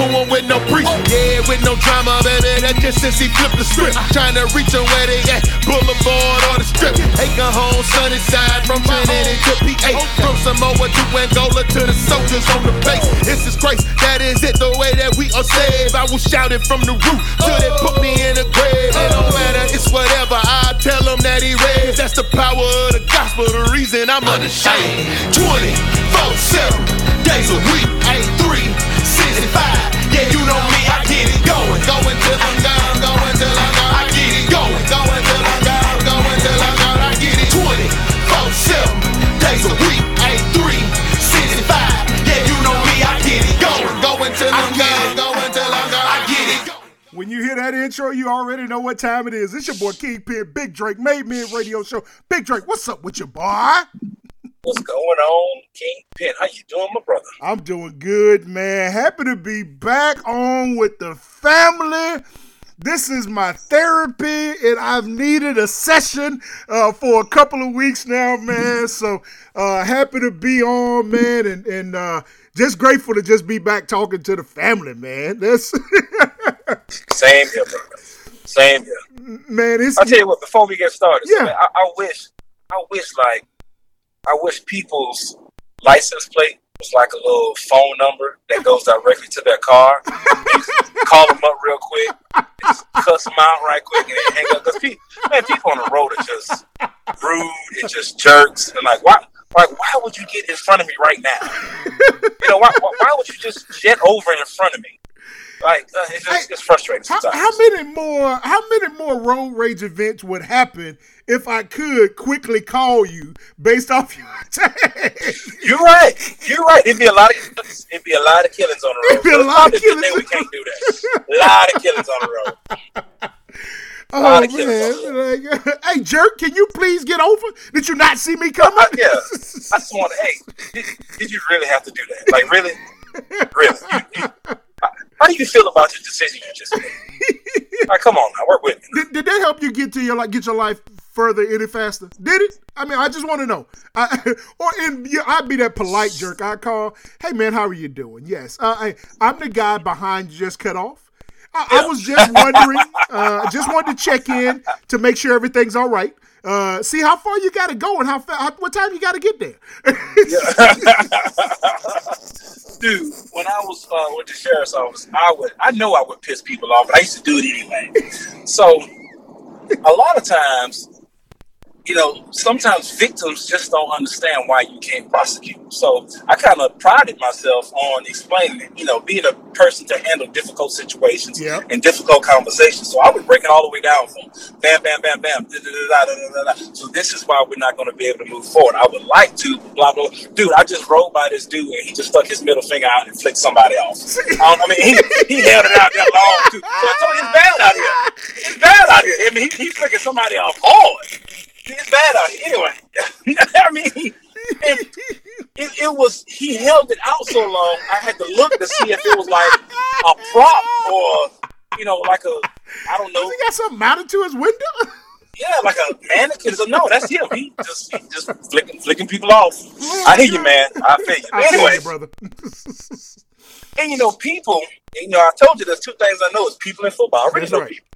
to them with no preach. Yeah, with no drama, baby. That just since he flipped the script. Trying to reach them where they at. Boulevard or the strip. Take a home, sunny side from Trinity to PA. From Samoa to Angola to the soldiers on the base. This is Christ, that is it, the way that we are saved. I will shout it from the roof till they put me in the grave. It don't matter, it's whatever. I tell them that he raised. That's the power of the gospel, the reason I'm unashamed. 24 7 days a week, 8 3 65. Yeah, you know me, I get it going. Going till I'm gone, going till I'm gone. I get it going. Going till I'm gone, going till I'm gone. I get it 24 7 days a week, 8 3 65. Yeah, you know me, I get it going. Going till I'm gone, going till I'm gone. I get it When you hear that intro, you already know what time it is. It's your boy Kingpin, Big Drake, Made Men Radio Show. Big Drake, what's up with your boy? What's going on, King Kingpin? How you doing, my brother? I'm doing good, man. Happy to be back on with the family. This is my therapy, and I've needed a session uh, for a couple of weeks now, man. So uh, happy to be on, man, and and uh, just grateful to just be back talking to the family, man. That's Same here, brother. Same here. man. It's I'll tell you what. Before we get started, Yeah. man, I, I wish, I wish, like, I wish people's license plate was like a little phone number that goes directly to their car. Call them up real quick, just cuss them out right quick, and hang up. Because people, man, people on the road are just rude and just jerks, and like, why? Like, why would you get in front of me right now? You know, why, why would you just jet over in front of me? Like, uh, it's, just, it's frustrating How, sometimes. how many more? How many more road rage events would happen if I could quickly call you based off your text? You're right. You're right. It'd be a lot of it'd be a lot of killings on the road. It'd be a So lot of it's probably a good killings. We can't do that. A lot of killings on the road. Oh lot of killings man! Like, hey, jerk, can you please get over? Did you not see me coming? I, yeah, I just want to. Hey, did, did you really have to do that? Like, really, really? You, you, how do you feel about your decision you just made? Like, come on now, work with me. did, did that help you get to your like get your life further any faster? Did it? I mean, I just want to know. I, or in yeah, I'd be that polite jerk. I call, hey man, how are you doing? Yes, uh, I, I'm the guy behind you just cut off. I, I was just wondering, uh, just wanted to check in to make sure everything's all right. Uh, see how far you got to go and how, fa- how what time you got to get there. Dude, when I was uh, with the sheriff's office, I would I know I would piss people off, but I used to do it anyway. So a lot of times, you know, sometimes victims just don't understand why you can't prosecute. So I kind of prided myself on explaining, it, you know, being a person to handle difficult situations and difficult conversations. So I would break it all the way down from bam, bam, bam, bam, da, da, da, da, da, da, da. So this is why we're not going to be able to move forward. I would like to, blah, blah. Dude, I just rode by this dude and he just stuck his middle finger out and flicked somebody off. I mean, he, he held it out there long, too. So I told you, it's bad out here. It's bad out here. I mean, he, he's flicking somebody off hard. Out here. Anyway, I mean, it, it, it was, he held it out so long, I had to look to see if it was like a prop or, you know, like a, I don't know, he got something mounted to his window. yeah, like a mannequin. So no, that's him. He just, he just flicking, flicking people off. I hear you, man. I feel you. I Anyway, you, brother. and you know, people, you know, I told you there's two things I know is people in football. I already That's know right. people.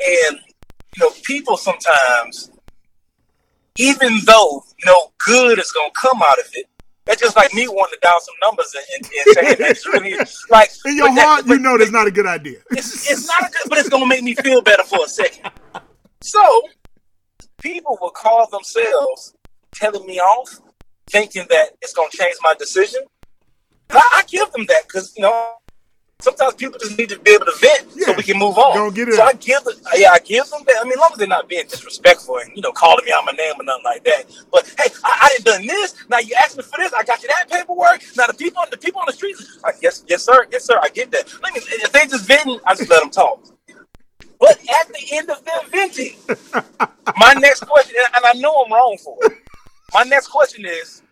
And, you know, people sometimes, even though, you know, good is going to come out of it, that's just like me wanting to dial some numbers and, and, and saying that it's really, like, In your but that- heart, you know that's not a good idea. it's, it's not a good, but it's going to make me feel better for a second. So, people will call themselves telling me off, thinking that it's going to change my decision. And I, I give them that because, you know, sometimes people just need to be able to vent so we can move on. Go get it so I give them, yeah, I give them that. I mean, as long as they're not being disrespectful and, you know, calling me out my name or nothing like that. But hey, I, I done done this. Now you asked me for this. I got you that paperwork. Now the people, the people on the streets, like, yes, yes, sir, yes, sir. I get that. Let me, if they just venting, I just let them talk. But at the end of them venting, my next question, and I know I'm wrong for it. My next question is,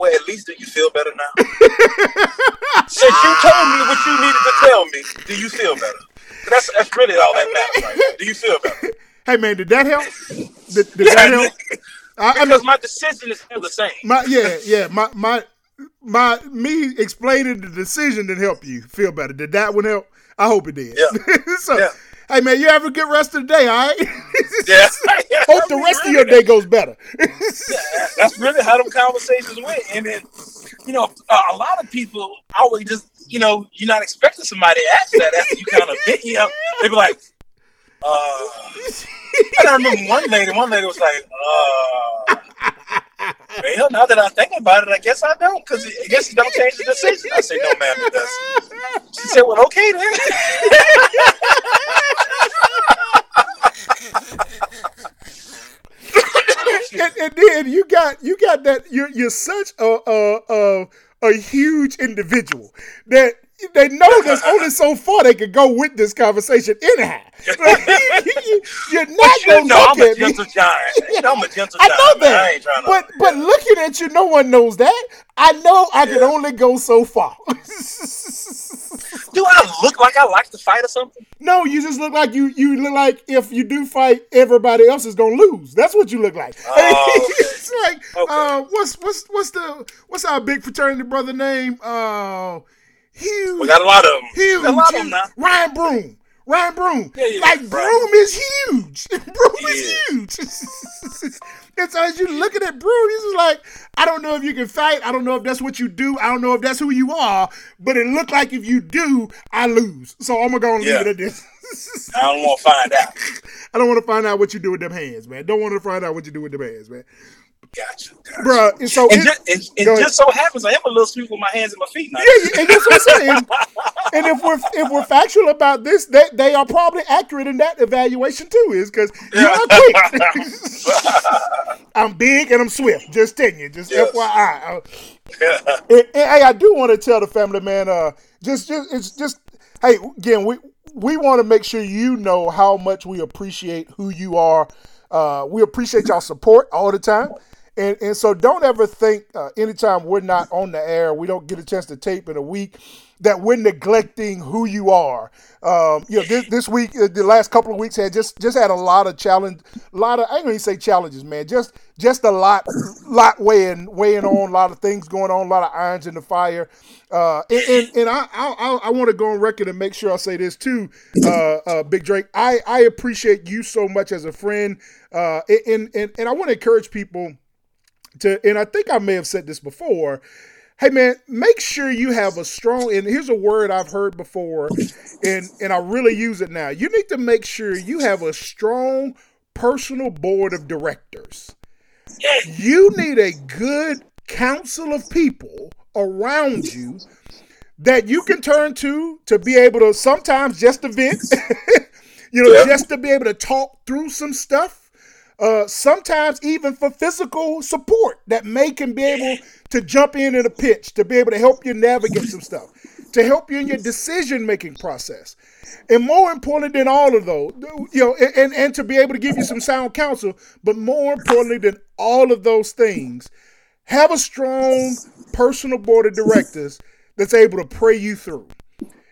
well, at least do you feel better now? Since you told me what you needed to tell me. Do you feel better? That's that's really all that matters. Right now. Do you feel better? Hey man, did that help? Did, did that help? I, I mean, Because my decision is still the same. my yeah, yeah, my my my me explaining the decision didn't help you feel better. Did that one help? I hope it did. Yeah. so, Yeah. Hey man, you have a good rest of the day. All right. Yeah. hope the rest of your day goes better. That's really how them conversations went. And then, you know, a, a lot of people always just, you know, you're not expecting somebody to ask that after you kind of bit you up. They be like, uh, and I remember one lady, one lady was like, uh, well, now that I think about it, I guess I don't, because I guess it don't change the decision. I said, no, ma'am, it doesn't. She said, well, okay then. and, and then you got you got that you're you're such a a a, a huge individual that they know there's only so far they can go with this conversation anyhow. you're not You gonna know, look I'm at me. gentle giant. You know, I'm a gentle I know that, trying to. but but looking at you, no one knows that. I know I can only go so far. do I look like I like to fight or something? no, you just look like you you look like if you do fight, everybody else is gonna lose. That's what you look like. Oh, okay. it's like Okay. uh, what's what's what's the what's our big fraternity brother name? Uh, huge. We got a lot of them. huge. a lot of them now. Ryan Broom. Ryan Broom. Yeah, yeah, like Broom is huge. Broom He is huge. and so as you're looking at Broom, he's just like, I don't know if you can fight. I don't know if that's what you do. I don't know if that's who you are. But it looked like if you do, I lose. So I'm gonna go and leave Yeah. it at this. I don't want to find out. I don't want to find out what you do with them hands, man. Don't want to find out what you do with them hands, man. Gotcha. gotcha. Bruh, and so And, it- just, and, and just so happens I am a little sweet with my hands and my feet now. Yeah, yeah, and that's what I'm saying. and if we're if we're factual about this, they, they are probably accurate in that evaluation too. Is because you are quick. I'm big and I'm swift. Just telling you, just Yes. FYI. Uh, and, and, hey, I do want to tell the family, man. Uh, just just it's just hey again we we want to make sure you know how much we appreciate who you are. Uh, we appreciate y'all support all the time. And, and so don't ever think uh, anytime we're not on the air, we don't get a chance to tape in a week, that we're neglecting who you are. Um, you know, this, this week, uh, the last couple of weeks had just just had a lot of challenge, a lot of I ain't gonna say challenges, man. Just just a lot, lot weighing weighing on, a lot of things going on, a lot of irons in the fire. Uh, and and, and I I, I, I want to go on record and make sure I say this too, uh, uh, Big Drake. I I appreciate you so much as a friend, uh, and and and I want to encourage people to and I think I may have said this before. Hey man, make sure you have a strong and here's a word I've heard before and and I really use it now. You need to make sure you have a strong personal board of directors. You need a good council of people around you that you can turn to to be able to sometimes just to vent, you know, just to be able to talk through some stuff uh, sometimes even for physical support that may can be able to jump in at a pitch to be able to help you navigate some stuff to help you in your decision making process. And more important than all of those you know and, and and to be able to give you some sound counsel but more importantly than all of those things have a strong personal board of directors that's able to pray you through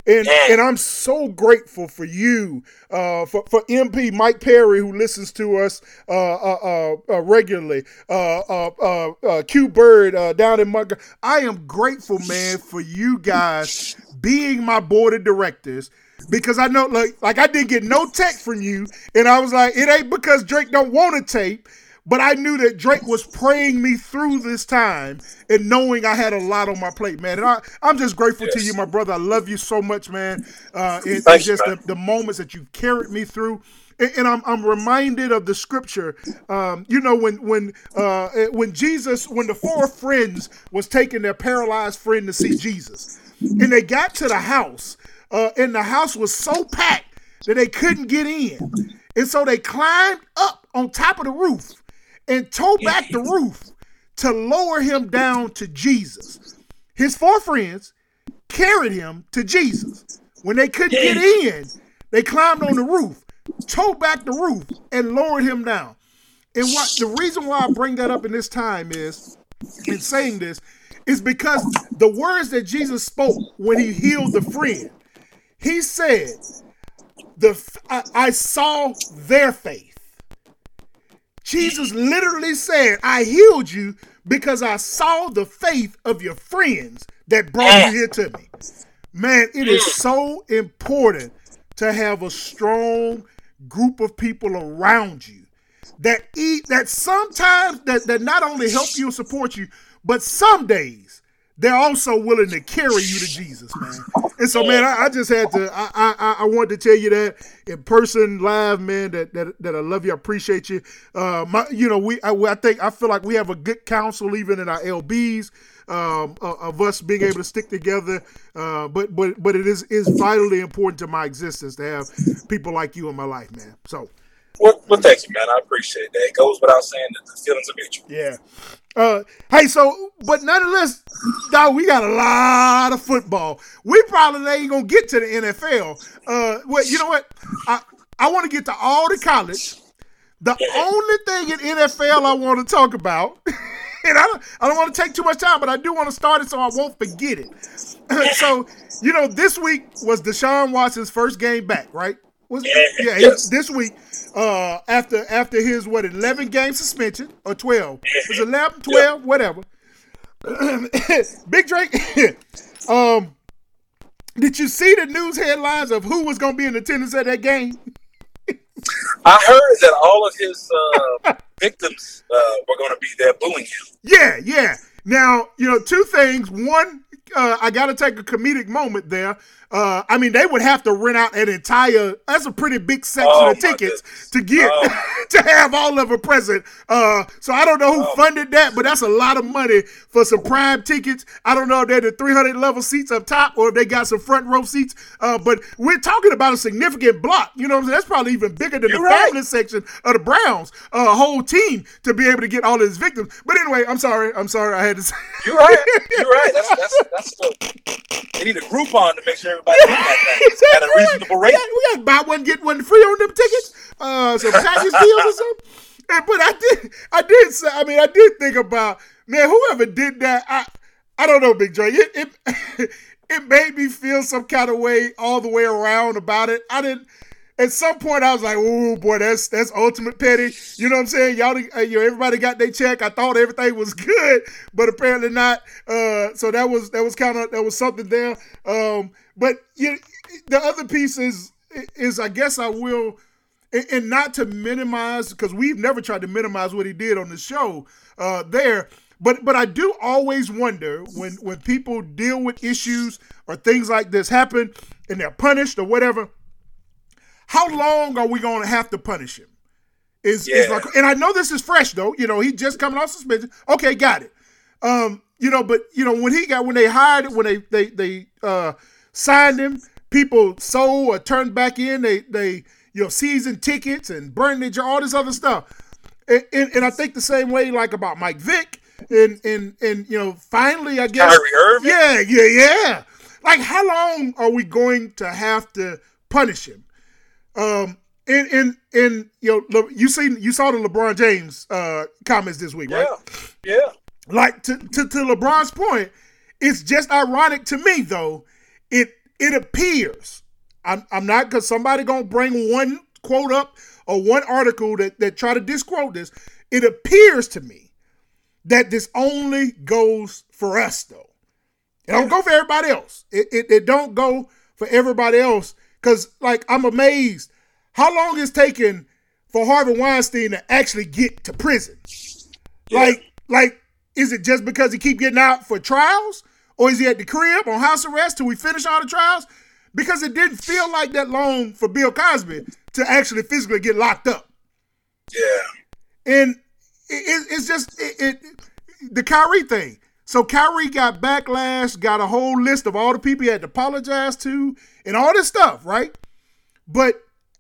and and I'm so grateful for you, uh, for for MP Mike Perry who listens to us uh, uh, uh, uh, regularly, uh, uh, uh, uh, Q Bird uh, down in Montgomery. I am grateful, man, for you guys being my board of directors. Because I know, like, like I didn't get no text from you, and I was like, it ain't because Drake don't want to tape, but I knew that Drake was praying me through this time and knowing I had a lot on my plate, man. And I, I'm just grateful to you, my brother. I love you so much, man. Uh, it- Thank it's just the, the moments that you've carried me through. And, and I'm, I'm reminded of the scripture. Um, you know, when when uh, when Jesus, when the four friends was taking their paralyzed friend to see Jesus, and they got to the house, uh, and the house was so packed that they couldn't get in, and so they climbed up on top of the roof and tore back the roof to lower him down to Jesus. His four friends carried him to Jesus. When they couldn't get in, they climbed on the roof, tore back the roof, and lowered him down. And what the reason why I bring that up in this time is, in saying this, is because the words that Jesus spoke when he healed the friend, he said, "The I, I saw their faith." Jesus literally said, "I healed you because I saw the faith of your friends that brought you here to me." Man, it is mm. so important to have a strong group of people around you that eat that sometimes that, that not only help you and support you, but some days they're also willing to carry you to Jesus, man. And so, man, I, I just had to. I, I I wanted to tell you that in person, live, man. That that, that I love you. I appreciate you. Uh, my, you know, we. I, I think I feel like we have a good counsel even in our lbs. Um, of us being able to stick together, uh, but but but it is is vitally important to my existence to have people like you in my life, man. So, well, well, thank you, man. I appreciate that. It goes without saying that the feelings are mutual. Yeah. Uh, hey, so, but nonetheless, dog, we got a lot of football. We probably ain't gonna get to the NFL. Uh, well, you know what? I I want to get to all the college. The only thing in NFL I want to talk about, and I don't, I don't want to take too much time, but I do want to start it so I won't forget it. so, you know, this week was Deshaun Watson's first game back, right? Was Yeah, yeah, yes. this week uh after after his what 11 game suspension or 12 it was 11 12 whatever. Big drake um did you see the news headlines of who was going to be in attendance at that game? I heard that all of his uh, victims uh, were going to be there booing him. yeah yeah. Now you know two things. One uh, I got to take a comedic moment there. Uh, I mean, they would have to rent out an entire. That's a pretty big section Oh, of tickets goodness. to get Oh. to have all of them present. Uh, so I don't know who Oh. funded that, but that's a lot of money for some prime tickets. I don't know if they're the 300 level seats up top or if they got some front row seats. Uh, but we're talking about a significant block. You know what I'm saying? That's probably even bigger than You're the right. family section of the Browns uh, whole team to be able to get all of his victims. But anyway, I'm sorry. I'm sorry. I had to say. You're right. You're right. That's that's that's the. They need a Groupon to make sure everybody at a reasonable We rate. got, we got buy one get one free on them tickets. Uh, some package deals or something. And, but I did, I did say, I mean, I did think about man, whoever did that. I, I don't know, Big Dre. It, it, it made me feel some kind of way all the way around about it. I didn't. At some point, I was like, "Oh boy, that's that's ultimate petty." You know what I'm saying? Y'all, uh, you know, everybody got their check. I thought everything was good, but apparently not. Uh, so that was that was kind of that was something there. Um, but you, the other piece is is I guess I will, and, not to minimize because we've never tried to minimize what he did on the show uh, there. But but I do always wonder when when people deal with issues or things like this happen and they're punished or whatever. How long are we going to have to punish him? Is, is like, and I know this is fresh though. You know, he just coming off suspension. Okay, got it. Um, you know, but you know when he got when they hired when they they they uh signed him, people sold or turned back in. They they you know season tickets and burned their all this other stuff. And, and, and I think the same way like about Mike Vick and and and you know finally I guess Kyrie Irving? yeah yeah yeah like how long are we going to have to punish him? Um, and and and you know, you seen you saw the LeBron James uh comments this week, right? Yeah. Yeah. Like to, to to LeBron's point, it's just ironic to me though. It it appears I'm I'm not because somebody gonna bring one quote up or one article that that try to disquote this. It appears to me that this only goes for us though. It don't go for everybody else. It, it, it don't go for everybody else. Cause like I'm amazed how long it's taken for Harvey Weinstein to actually get to prison. Like, like, is it just because he keep getting out for trials? Or is he at the crib on house arrest till we finish all the trials? Because it didn't feel like that long for Bill Cosby to actually physically get locked up. Yeah. And it, it, it's just it, it the Kyrie thing. So Kyrie got backlash, got a whole list of all the people he had to apologize to, and all this stuff, right? But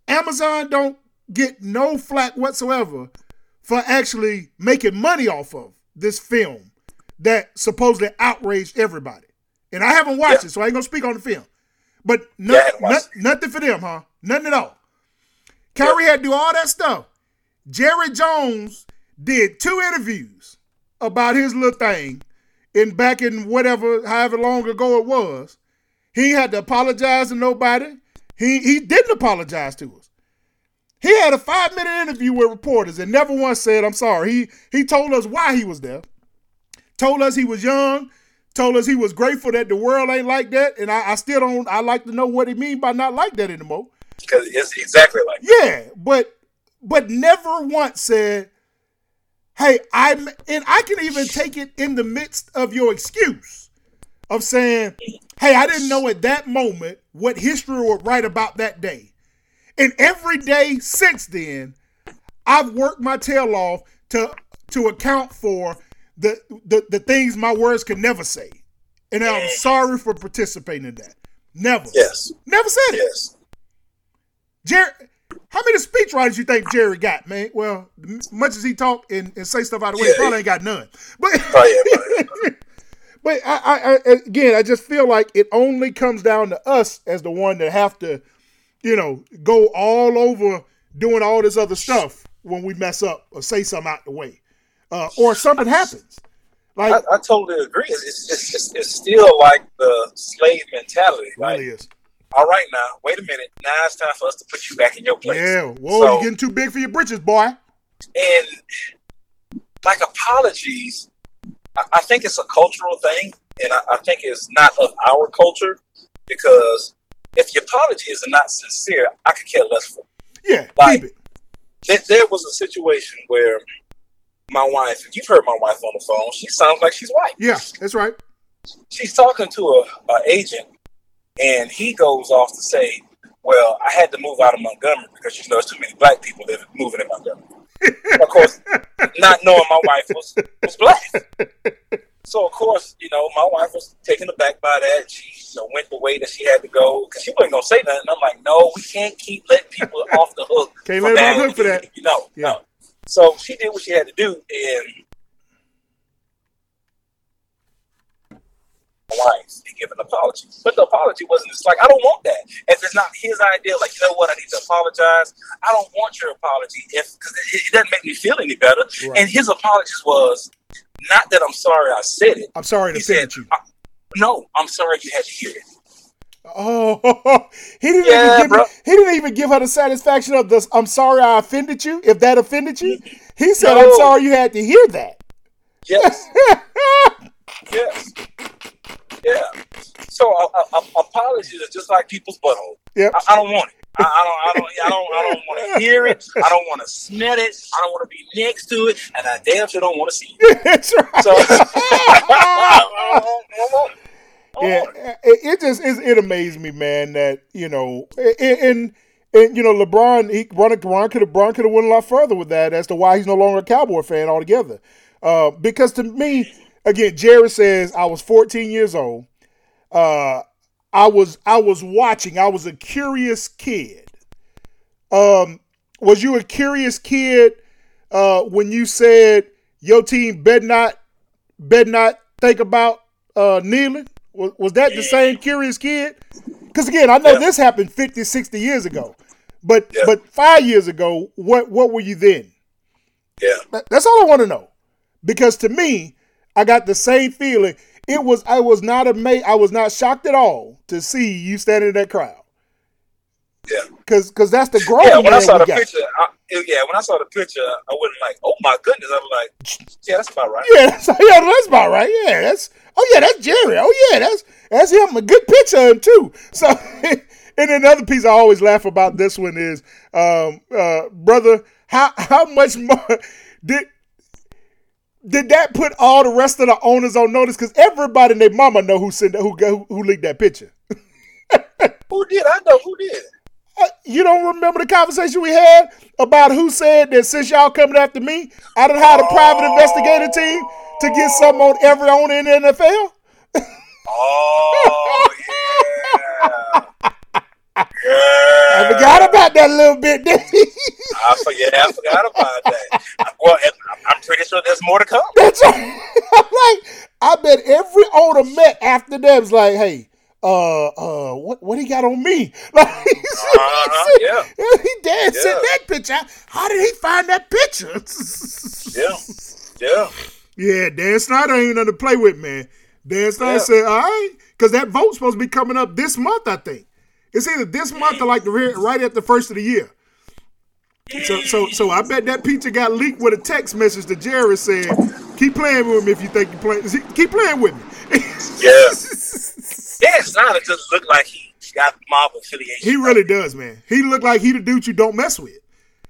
Amazon don't get no flack whatsoever for actually making money off of this film that supposedly outraged everybody. And I haven't watched Yeah. it, so I ain't gonna speak on the film. But no, Yeah, I haven't watched no- nothing for them, huh? Nothing at all. Kyrie had to do all that stuff. Jerry Jones did two interviews about his little thing in back in whatever, however long ago it was. He had to apologize to nobody. He he didn't apologize to us. He had a five minute interview with reporters and never once said, I'm sorry. He he told us why he was there. Told us he was young, told us he was grateful that the world ain't like that. And I, I still don't I like to know what he mean by not like that anymore. Because it's exactly like Yeah, but but never once said, Hey, I'm and I can even take it in the midst of your excuse of saying, Hey, I didn't know at that moment what history would write about that day. And every day since then, I've worked my tail off to to account for the the, the things my words could never say. And I'm sorry for participating in that. Never. Yes. Never said it. Yes. Jerry, how many speechwriters you think Jerry got, man? Well, much as he talk and, and say stuff out of the way, he Yeah. probably ain't got none. But Oh, yeah, but I, I, I again, I just feel like it only comes down to us as the one that have to, you know, go all over doing all this other stuff when we mess up or say something out the way, uh, or something happens. Like I, I totally agree. It's, it's, it's, it's still like the slave mentality. it Like, really is. all right, now, wait a minute. Now it's time for us to put you back in your place. Yeah. Whoa, So- you getting too big for your britches, boy. And like apologies, I, I think it's a cultural thing, and I, I think it's not of our culture because if your apologies are not sincere, I could care less for. It. Yeah, Like- keep it. There, there was a situation where my wife, you've heard my wife on the phone, she sounds like she's white. Yeah, that's right. she's talking to a, a agent, and he goes off to say, "Well, I had to move out of Montgomery because you know there's too many black people living moving in Montgomery." of course, not knowing my wife was was black, so of course, you know, my wife was taken aback by that. She you know, went the way that she had to go because she wasn't gonna say nothing. I'm like, "No, we can't keep letting people off the hook. Can't let them off the hook for that. You know, Yeah. no." So she did what she had to do, and wife and give an apology. But the apology wasn't just like, I don't want that. If it's not his idea, like, you know what, I need to apologize. I don't want your apology if because it, it doesn't make me feel any better. Right. And his apologies was not that I'm sorry I said it. I'm sorry to He offend said, you. Uh, no, I'm sorry you had to hear it. Oh, he didn't Yeah, even give bro. he didn't even give her the satisfaction of this. I'm sorry I offended you. If that offended you, he said, "I'm sorry you had to hear that." Yes. yes. Yeah. So uh, uh, apologies are just like people's butthole. Yep. I, I don't want it. I, I don't. I don't. I don't. I don't want to hear it. I don't want to smell it. I don't want to be next to it, and I damn sure don't want to see it. That's right. So, yeah, it. it, it just it, it amazed me, man. That you know, and and, and you know, LeBron, he Ron, Ron could have could have went a lot further with that as to why he's no longer a Cowboy fan altogether. Uh, because to me, again, Jerry says I was 14 years old. Uh, I was I was watching. I was a curious kid. Um, was you a curious kid uh, when you said your team bet not bet not think about uh, kneeling? Was, was that the same curious kid? Because again, I know Yeah. this happened 50, 60 years ago, but Yeah. but five years ago, what what were you then? Yeah. That's all I want to know. Because to me, I got the same feeling. It was I was not ama- I was not shocked at all to see you standing in that crowd. Yeah. Cause, cause that's the grown Yeah. When I saw the got. picture, I, yeah. When I saw the picture, I wasn't like, "Oh my goodness!" I was like, "Yeah, that's about right." Yeah, that's, yeah, that's about right. Yeah, that's oh yeah, that's Jerry. Oh yeah, that's that's him. A good picture of him too. So, and another piece I always laugh about this one is, um, uh, brother, how how much more did did that put all the rest of the owners on notice? Because everybody and their mama know who sent who who, who leaked that picture. Who did? I know who did. Uh, You don't remember the conversation we had about who said that since y'all coming after me, I done hired a private investigator team to get something on every owner in the NFL? Oh yeah. I forgot about that little bit. didn't I? I forget. I forgot about that. Well, I'm pretty sure there's more to come. That's right. I'm like, I bet every owner met after that was like, hey, uh, uh, what what he got on me? Like, Uh-huh, yeah. he dad sent Yeah. that picture. How did he find that picture? Yeah, yeah. Yeah, Dan Snyder ain't nothing to play with, man. Dan Snyder Yeah. said, all right, because that vote's supposed to be coming up this month, I think. It's either this month or like the right at the first of the year. So, so, so I bet that picture got leaked with a text message to Jerry saying, "Keep playing with me if you think you play. Keep playing with me." Yeah. Dan Snyder just looked like he got mob affiliation. he really does, man. He look like he the dude you don't mess with.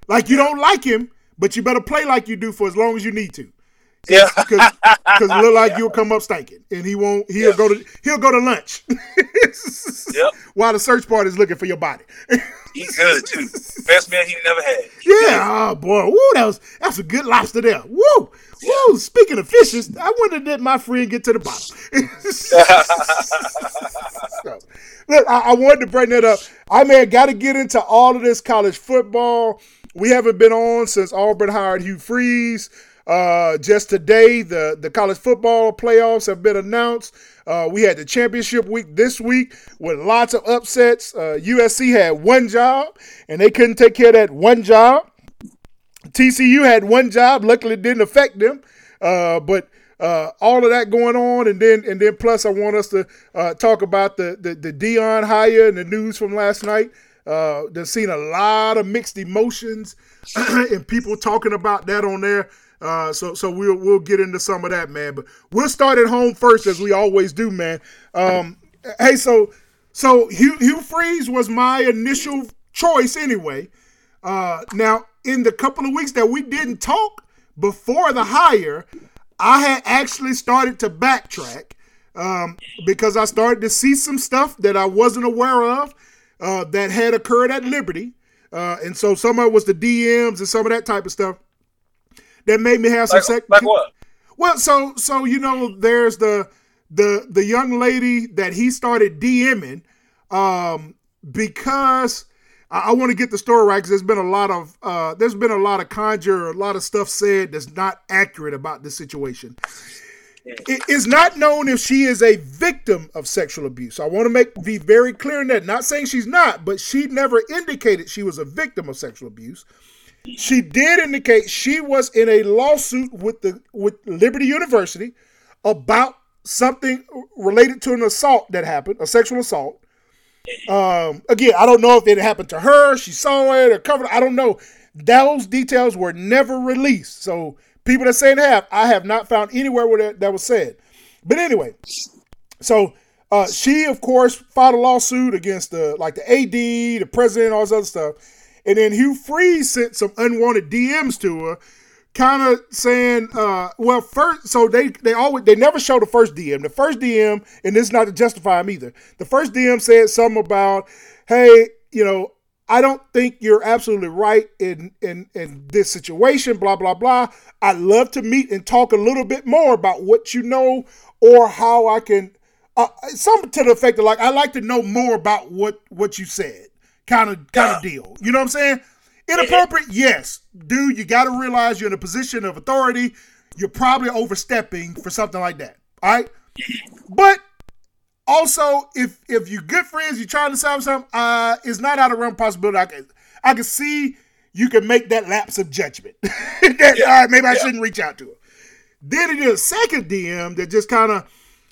Like you don't like him, but you better play like you do for as long as you need to. Yeah. because it look like you'll come up stinking, and he won't. He'll Yeah. go to he'll go to lunch Yep. while the search party is looking for your body. He's good too. Best man he never had. yeah, oh boy, woo, that was that's a good lobster there. Woo, woo. Speaking of fishes, I wonder did my friend get to the bottom. So, look, I, I wanted to bring that up. I man got to get into all of this college football. We haven't been on since Auburn hired Hugh Freeze. Uh, just today, the, the college football playoffs have been announced. Uh, we had the championship week this week with lots of upsets. Uh, USC had one job, and they couldn't take care of that one job. TCU had one job. Luckily, it didn't affect them. Uh, but uh, all of that going on, and then and then plus, I want us to talk about the the, the Deion hire and the news from last night. They've seen a lot of mixed emotions and people talking about that on there. Uh, so so we'll we'll get into some of that, man. But we'll start at home first, as we always do, man. Um, hey, so so Hugh, Hugh Freeze was my initial choice anyway. Uh, now, in the couple of weeks that we didn't talk before the hire, I had actually started to backtrack um, because I started to see some stuff that I wasn't aware of uh, that had occurred at Liberty. Uh, and so some of it was the DMs and some of that type of stuff that made me have some Like, second. like what? Well, so so you know, there's the the the young lady that he started DMing um, because I, I want to get the story right because there's been a lot of uh, there's been a lot of conjure, a lot of stuff said that's not accurate about this situation. It is not known if she is a victim of sexual abuse. I want to make be very clear in that. Not saying she's not, but she never indicated she was a victim of sexual abuse. She did indicate she was in a lawsuit with the with Liberty University about something related to an assault that happened, a sexual assault. Um, again, I don't know if it happened to her, she saw it or covered. I don't know. Those details were never released. So people that say they have, I have not found anywhere where that, that was said. But anyway, so uh, she of course filed a lawsuit against the like the AD, the president, all this other stuff. And then Hugh Freeze sent some unwanted DMs to her, kind of saying, uh, well, first, so they they always they never show the first DM. The first DM, and this is not to justify him either. The first DM said something about, hey, you know, I don't think you're absolutely right in in in this situation. Blah blah blah. I'd love to meet and talk a little bit more about what you know or how I can. Uh, something to the effect of like I'd like to know more about what what you said kind of kind of deal. You know what I'm saying? Inappropriate, yes. Dude, you got to realize you're in a position of authority. You're probably overstepping for something like that. All right, but also if if you're good friends, you're trying to solve something, uh, it's not out of realm possibility. I can I can see you can make that lapse of judgment. that, Yeah. All right, maybe I Yeah. shouldn't reach out to her. Then it is a second DM that just kind of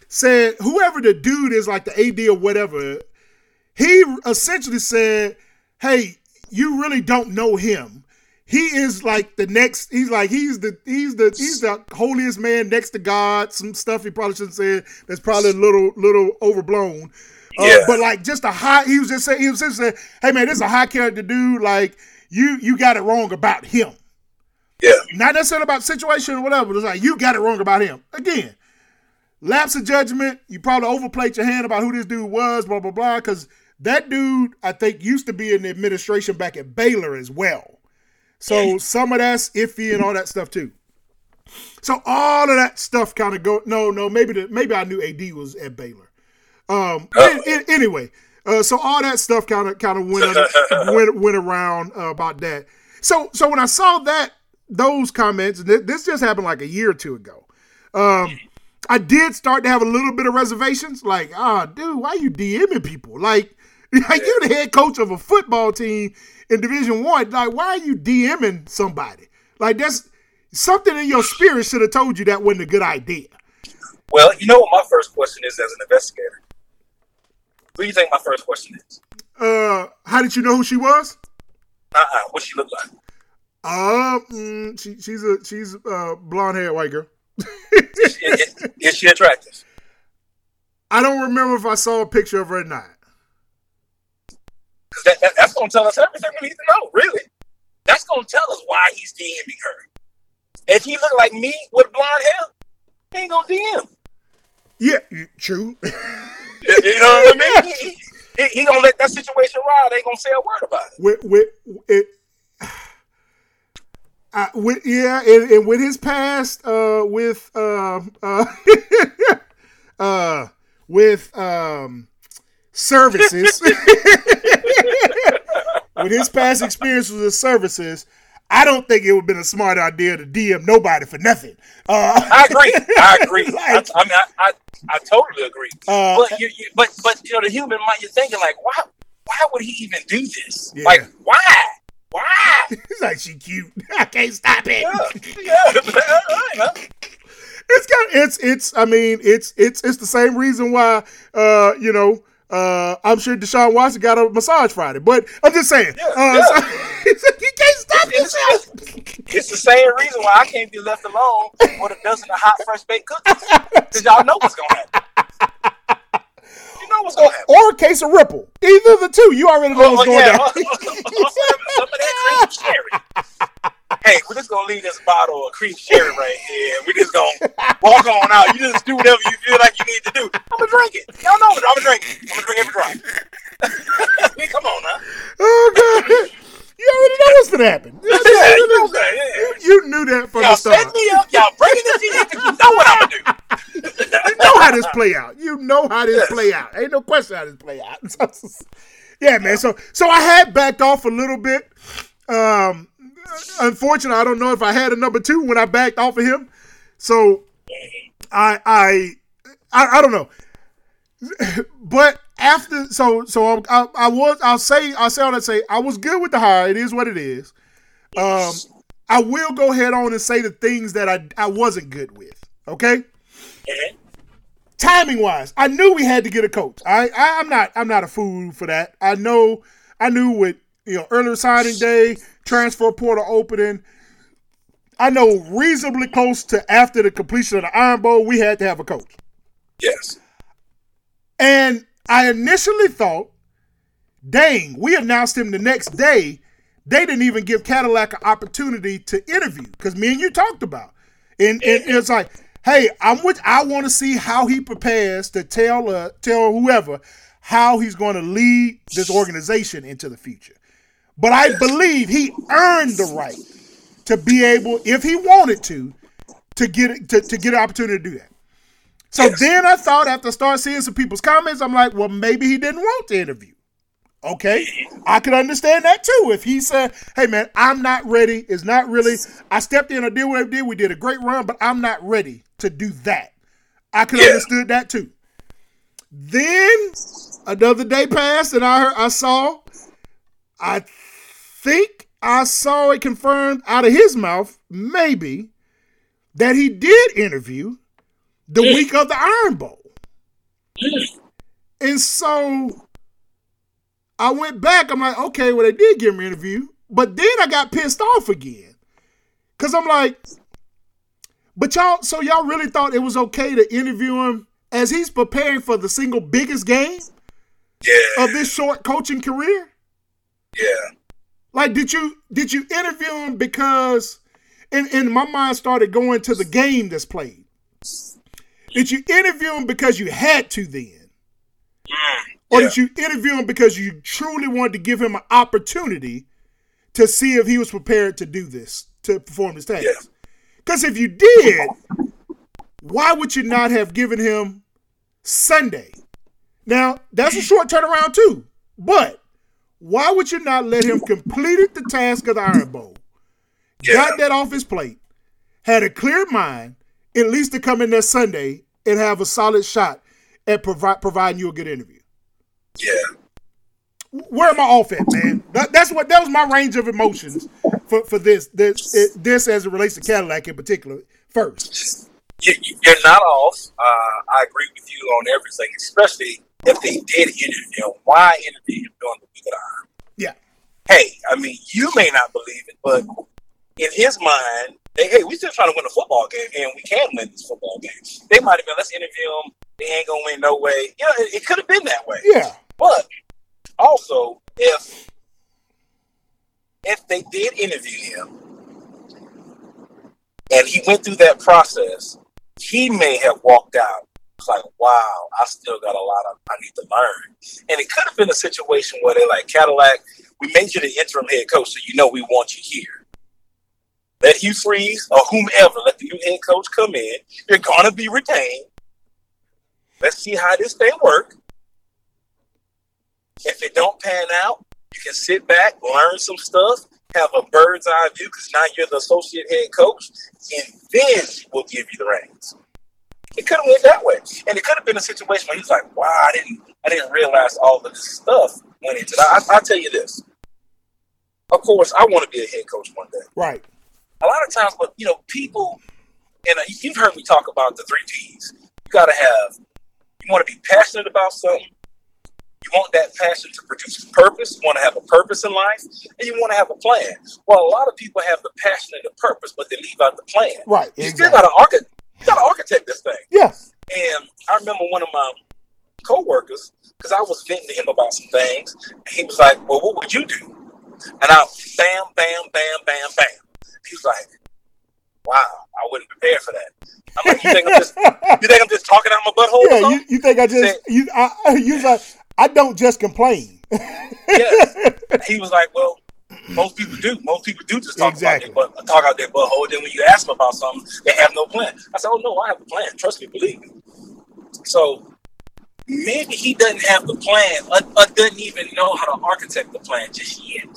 said whoever the dude is, like the AD or whatever, he essentially said, "Hey, you really don't know him. He is like the next. He's like he's the he's the he's the holiest man next to God. Some stuff he probably shouldn't say. That's probably a little little overblown. Uh, Yeah. but like just a high. He was just saying. He was just saying, "Hey man, this is a high character dude. Like you you got it wrong about him. Yeah. Not necessarily about situation or whatever. But it's like you got it wrong about him. Again, lapse of judgment. You probably overplayed your hand about who this dude was. Blah blah blah. Because that dude, I think, used to be in the administration back at Baylor as well. So some of that's iffy and all that stuff too. So all of that stuff kind of go. No, no, maybe the maybe I knew AD was at Baylor. Um. an- an- anyway, uh, so all that stuff kind of kind of went went went around uh, about that. So so when I saw that those comments, th- this just happened like a year or two ago. Um, I did start to have a little bit of reservations, like, ah, dude, why you DMing people? Like, like you're the head coach of a football team in Division One. Like, why are you DMing somebody? Like, that's something in your spirit should have told you that wasn't a good idea. Well, you know what my first question is as an investigator. What do you think my first question is? Uh, how did you know who she was? Uh-uh. What she look like? Uh, mm, she, she's a she's a blonde haired white girl. Is, is, is she attractive? I don't remember if I saw a picture of her or not. That, that, that's gonna tell us everything we need to know. Really, that's gonna tell us why he's DMing her. If he look like me with blonde hair, he ain't gonna DM. Yeah, true. You know what I mean? He, he, he gonna let that situation ride. They ain't gonna say a word about it. with with it. Uh, with yeah, and, and with his past, uh, with uh, uh, uh, with um, services, with his past experiences with services, I don't think it would have been a smart idea to DM nobody for nothing. Uh, I agree. I agree. I, I mean, I, I, I totally agree. Uh, but you, you, but but you know, the human mind, you're thinking like, why? Why would he even do this? Yeah. Like, why? Why? He's like, she cute. I can't stop it. Yeah, yeah. It's got it's it's I mean it's it's it's the same reason why uh you know uh I'm sure Deshaun Watson got a massage Friday, but I'm just saying uh yeah. so- you can't stop yourself. It's the same reason why I can't be left alone with a dozen of hot, fresh baked cookies. Because y'all know what's gonna happen. You know what's gonna happen. Or a case of Ripple. Either of the two, you already know what's Oh, going yeah. down. Some of that cream sherry. Hey, we're just gonna leave this bottle of cream sherry right here. We're just gonna walk on out. You just do whatever you feel like you need to do. I'm gonna drink it. Y'all know it. I'm gonna drink it. I'm gonna drink every drop. I mean, come on now. oh god. You already know what's gonna happen. You, Yeah, you know that. Yeah. you knew that from Y'all the start. set me up. Y'all bringing this in because you know what I'm gonna do. You know how this play out. You know how this play out. Ain't no question how this play out. yeah, man. So so I had backed off a little bit. Um unfortunately, I don't know if I had a number two when I backed off of him. So I I I, I don't know. But after so so I, I, was I'll say I'll say all that say I was good with the hire. It is what it is. Um I will go ahead on and say the things that I I wasn't good with. Okay? timing wise, I knew we had to get a coach. I, I I'm not I'm not a fool for that. I know I knew with you know earlier signing day, transfer portal opening. I know reasonably close to after the completion of the Iron Bowl, we had to have a coach. Yes. And I initially thought, dang, we announced him the next day. They didn't even give Cadillac an opportunity to interview because me and you talked about. And, and it's like, hey, I'm with. I want to see how he prepares to tell uh, tell whoever how he's going to lead this organization into the future. But I believe he earned the right to be able, if he wanted to, to get to, to get an opportunity to do that. So Yes. then I thought after I started seeing some people's comments, I'm like, well, maybe he didn't want the interview. Okay, I could understand that too. If he said, "Hey man, I'm not ready," it's not really. I stepped in, I did what I did. We did a great run, but I'm not ready to do that. I could Yeah. understood that too. Then another day passed, and I heard, I saw. I think I saw it confirmed out of his mouth, maybe, that he did interview the week of the Iron Bowl. And so I went back. I'm like, okay, well, they did give me an interview. But then I got pissed off again. Because I'm like, but y'all, so y'all really thought it was okay to interview him as he's preparing for the single biggest game Yeah. of this short coaching career? Yeah. Like, did you did you interview him because and, and my mind started going to the game that's played? Did you interview him because you had to then? Or did you interview him because you truly wanted to give him an opportunity to see if he was prepared to do this, to perform this task? Yeah. Because if you did, why would you not have given him Sunday? Now, that's a short turnaround too. But why would you not let him complete the task of the Iron Bowl? Yeah. Got that off his plate, had a clear mind, at least to come in there Sunday and have a solid shot at provi- providing you a good interview. Yeah. Where am I off at, man? That, that's what that was my range of emotions for, for this this it, this as it relates to Cadillac in particular first. You, you're not off. Uh, I agree with you on everything, especially if they did interview him. Why interview him during the week of the Iron? Yeah. Hey, I mean, you may not believe it, but in his mind, they, hey, we're still trying to win a football game, and we can win this football game. They might have been, let's interview him. They ain't gonna win no way. Yeah, it, it could have been that way. Yeah. But also, if if they did interview him and he went through that process, he may have walked out. It's like, wow, I still got a lot of I need to learn. And it could have been a situation where they're like, Cadillac, we made you the interim head coach, so you know we want you here. Let Hugh Freeze or whomever, let the new head coach come in. You're gonna be retained. Let's see how this thing work. If it don't pan out, you can sit back, learn some stuff, have a bird's eye view because now you're the associate head coach, and then we'll give you the reins. It could have went that way, and it could have been a situation where he's like, "Wow, I didn't, I didn't realize all of this stuff went into that." I, I'll tell you this. Of course, I want to be a head coach one day. Right. A lot of times, but you know, people, and uh, you've heard me talk about the three P's. You got to have, you want to be passionate about something. You want that passion to produce purpose. You want to have a purpose in life, and you want to have a plan. Well, a lot of people have the passion and the purpose, but they leave out the plan. Right. You Exactly. still got to architect. You got to architect this thing. Yeah. And I remember one of my coworkers, because I was venting to him about some things, and he was like, "Well, what would you do?" And I, bam, bam, bam, bam, bam. He was like, "Wow, I wasn't prepared for that." I'm like, "You think I'm just, you think I'm just talking out my butthole?" or Yeah. something?" You, you think I just you I, I you was like I don't just complain. yes. He was like, well, most people do. Most people do just talk Exactly. about their butt, talk out their butthole. Then when you ask them about something, they have no plan. I said, oh no, I have a plan. Trust me, believe me. So maybe he doesn't have the plan, or, or doesn't even know how to architect the plan just yet.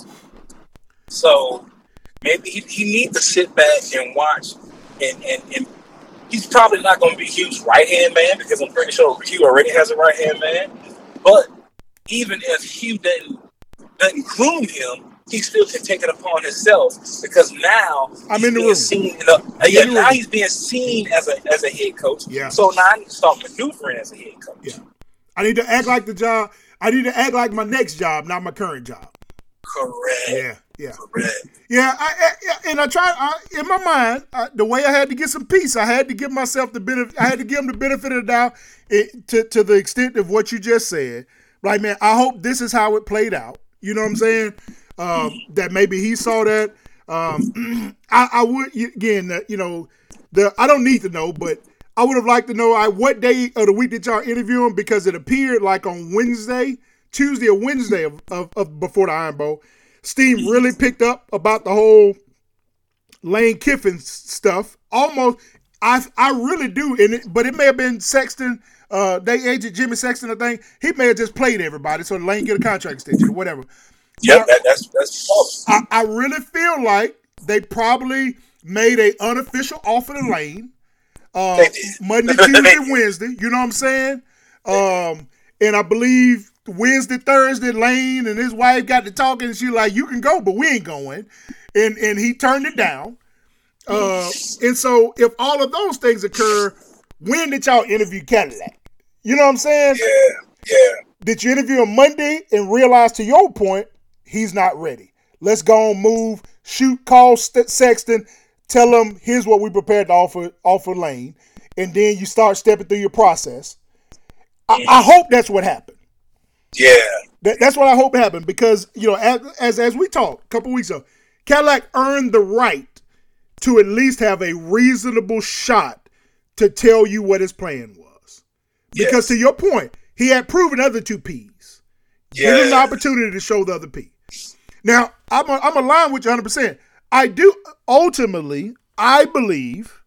So maybe he, he needs to sit back and watch, and and, and he's probably not going to be Hugh's right hand man because I'm pretty sure Hugh already has a right hand man. But even if Hugh doesn't doesn't groom him, he still can take it upon himself because now I'm he's in the being room. Seen uh, yeah, now room. he's being seen as a as a head coach. Yeah. So now I need to start maneuvering as a head coach. Yeah. I need to act like the job. I need to act like my next job, not my current job. Correct. Yeah. Yeah. Correct. Yeah, I, I and I tried I, in my mind I, the way I had to get some peace. I had to give myself the benefit. I had to give him the benefit of the doubt it, to to the extent of what you just said. Like, man, I hope this is how it played out. You know what I'm saying? Um, that maybe he saw that. Um, I, I would again, that, you know, the I don't need to know, but I would have liked to know I, what day of the week did y'all interview him because it appeared like on Wednesday, Tuesday or Wednesday of, of, of before the Iron Bowl. Steam really picked up about the whole Lane Kiffin stuff. Almost, I I really do, and it, but it may have been Sexton. Uh, they agent Jimmy Sexton, I think he may have just played everybody so Lane get a contract extension or whatever. Yep. That, that's that's false. I, I really feel like they probably made a unofficial offer to Lane uh, Monday, Tuesday. Wednesday. You know what I'm saying? Um, and I believe Wednesday, Thursday, Lane and his wife got to talking, and she like, "You can go, but we ain't going," and and he turned it down. Uh, and so, if all of those things occur, when did y'all interview Cadillac? You know what I'm saying? Yeah. Yeah. Did you interview him Monday and realize, to your point, he's not ready? Let's go and move, shoot, call St- Sexton, tell him here's what we prepared to offer offer Lane, and then you start stepping through your process. I, I mm-hmm. hope that's what happened. Yeah. That, that's what I hope happened because you know, as as, as we talked a couple weeks ago, Cadillac earned the right to at least have a reasonable shot to tell you what his plan was. Because Yes. to your point, he had proven other two P's. Give him the opportunity to show the other P. Now, I'm a, I'm aligned with you 100%. I do ultimately, I believe,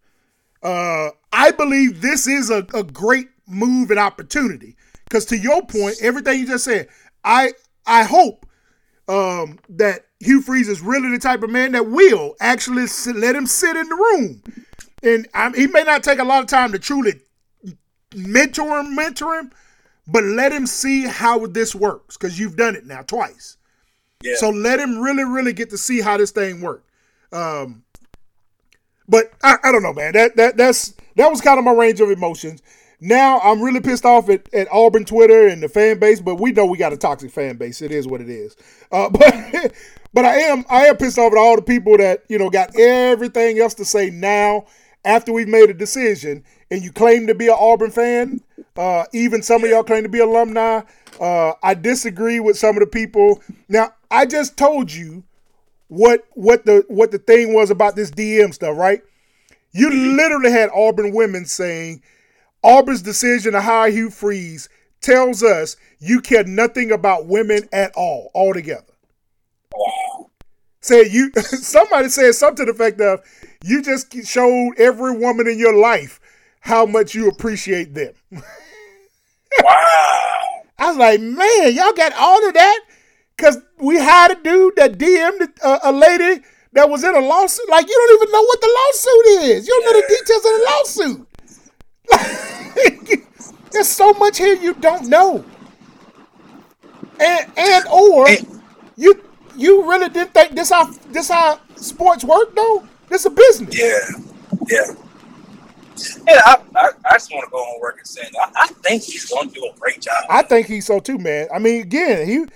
uh, I believe this is a, a great move and opportunity. Because to your point, everything you just said, I I hope um, that Hugh Freeze is really the type of man that will actually sit, let him sit in the room. And um, he may not take a lot of time to truly mentor him, mentor him, but let him see how this works because you've done it now twice. Yeah. So let him really, really get to see how this thing worked. Um, but I, I don't know, man. That that that's that was kind of my range of emotions. Now I'm really pissed off at, at Auburn Twitter and the fan base, but we know we got a toxic fan base. It is what it is. Uh, but but I am I am pissed off at all the people that you know got everything else to say now after we've made a decision, and you claim to be an Auburn fan. Uh, even some of y'all claim to be alumni. Uh, I disagree with some of the people. Now I just told you what what the what the thing was about this DM stuff, right? You mm-hmm. literally had Auburn women saying Auburn's decision to hire Hugh Freeze tells us you care nothing about women at all, altogether. Wow. Said you somebody said something to the effect of you just showed every woman in your life how much you appreciate them. Wow. I was like, man, y'all got all of that because we hired a dude that DM'd a, uh, a lady that was in a lawsuit. Like, you don't even know what the lawsuit is. You don't know the details of the lawsuit. There's so much here you don't know. And and or And- you you really didn't think this how this how sports work though? This a business. Yeah. Yeah. Yeah, I, I, I just want to go on work and say I, I think he's going to do a great job. I think he's so too, man. I mean, again, he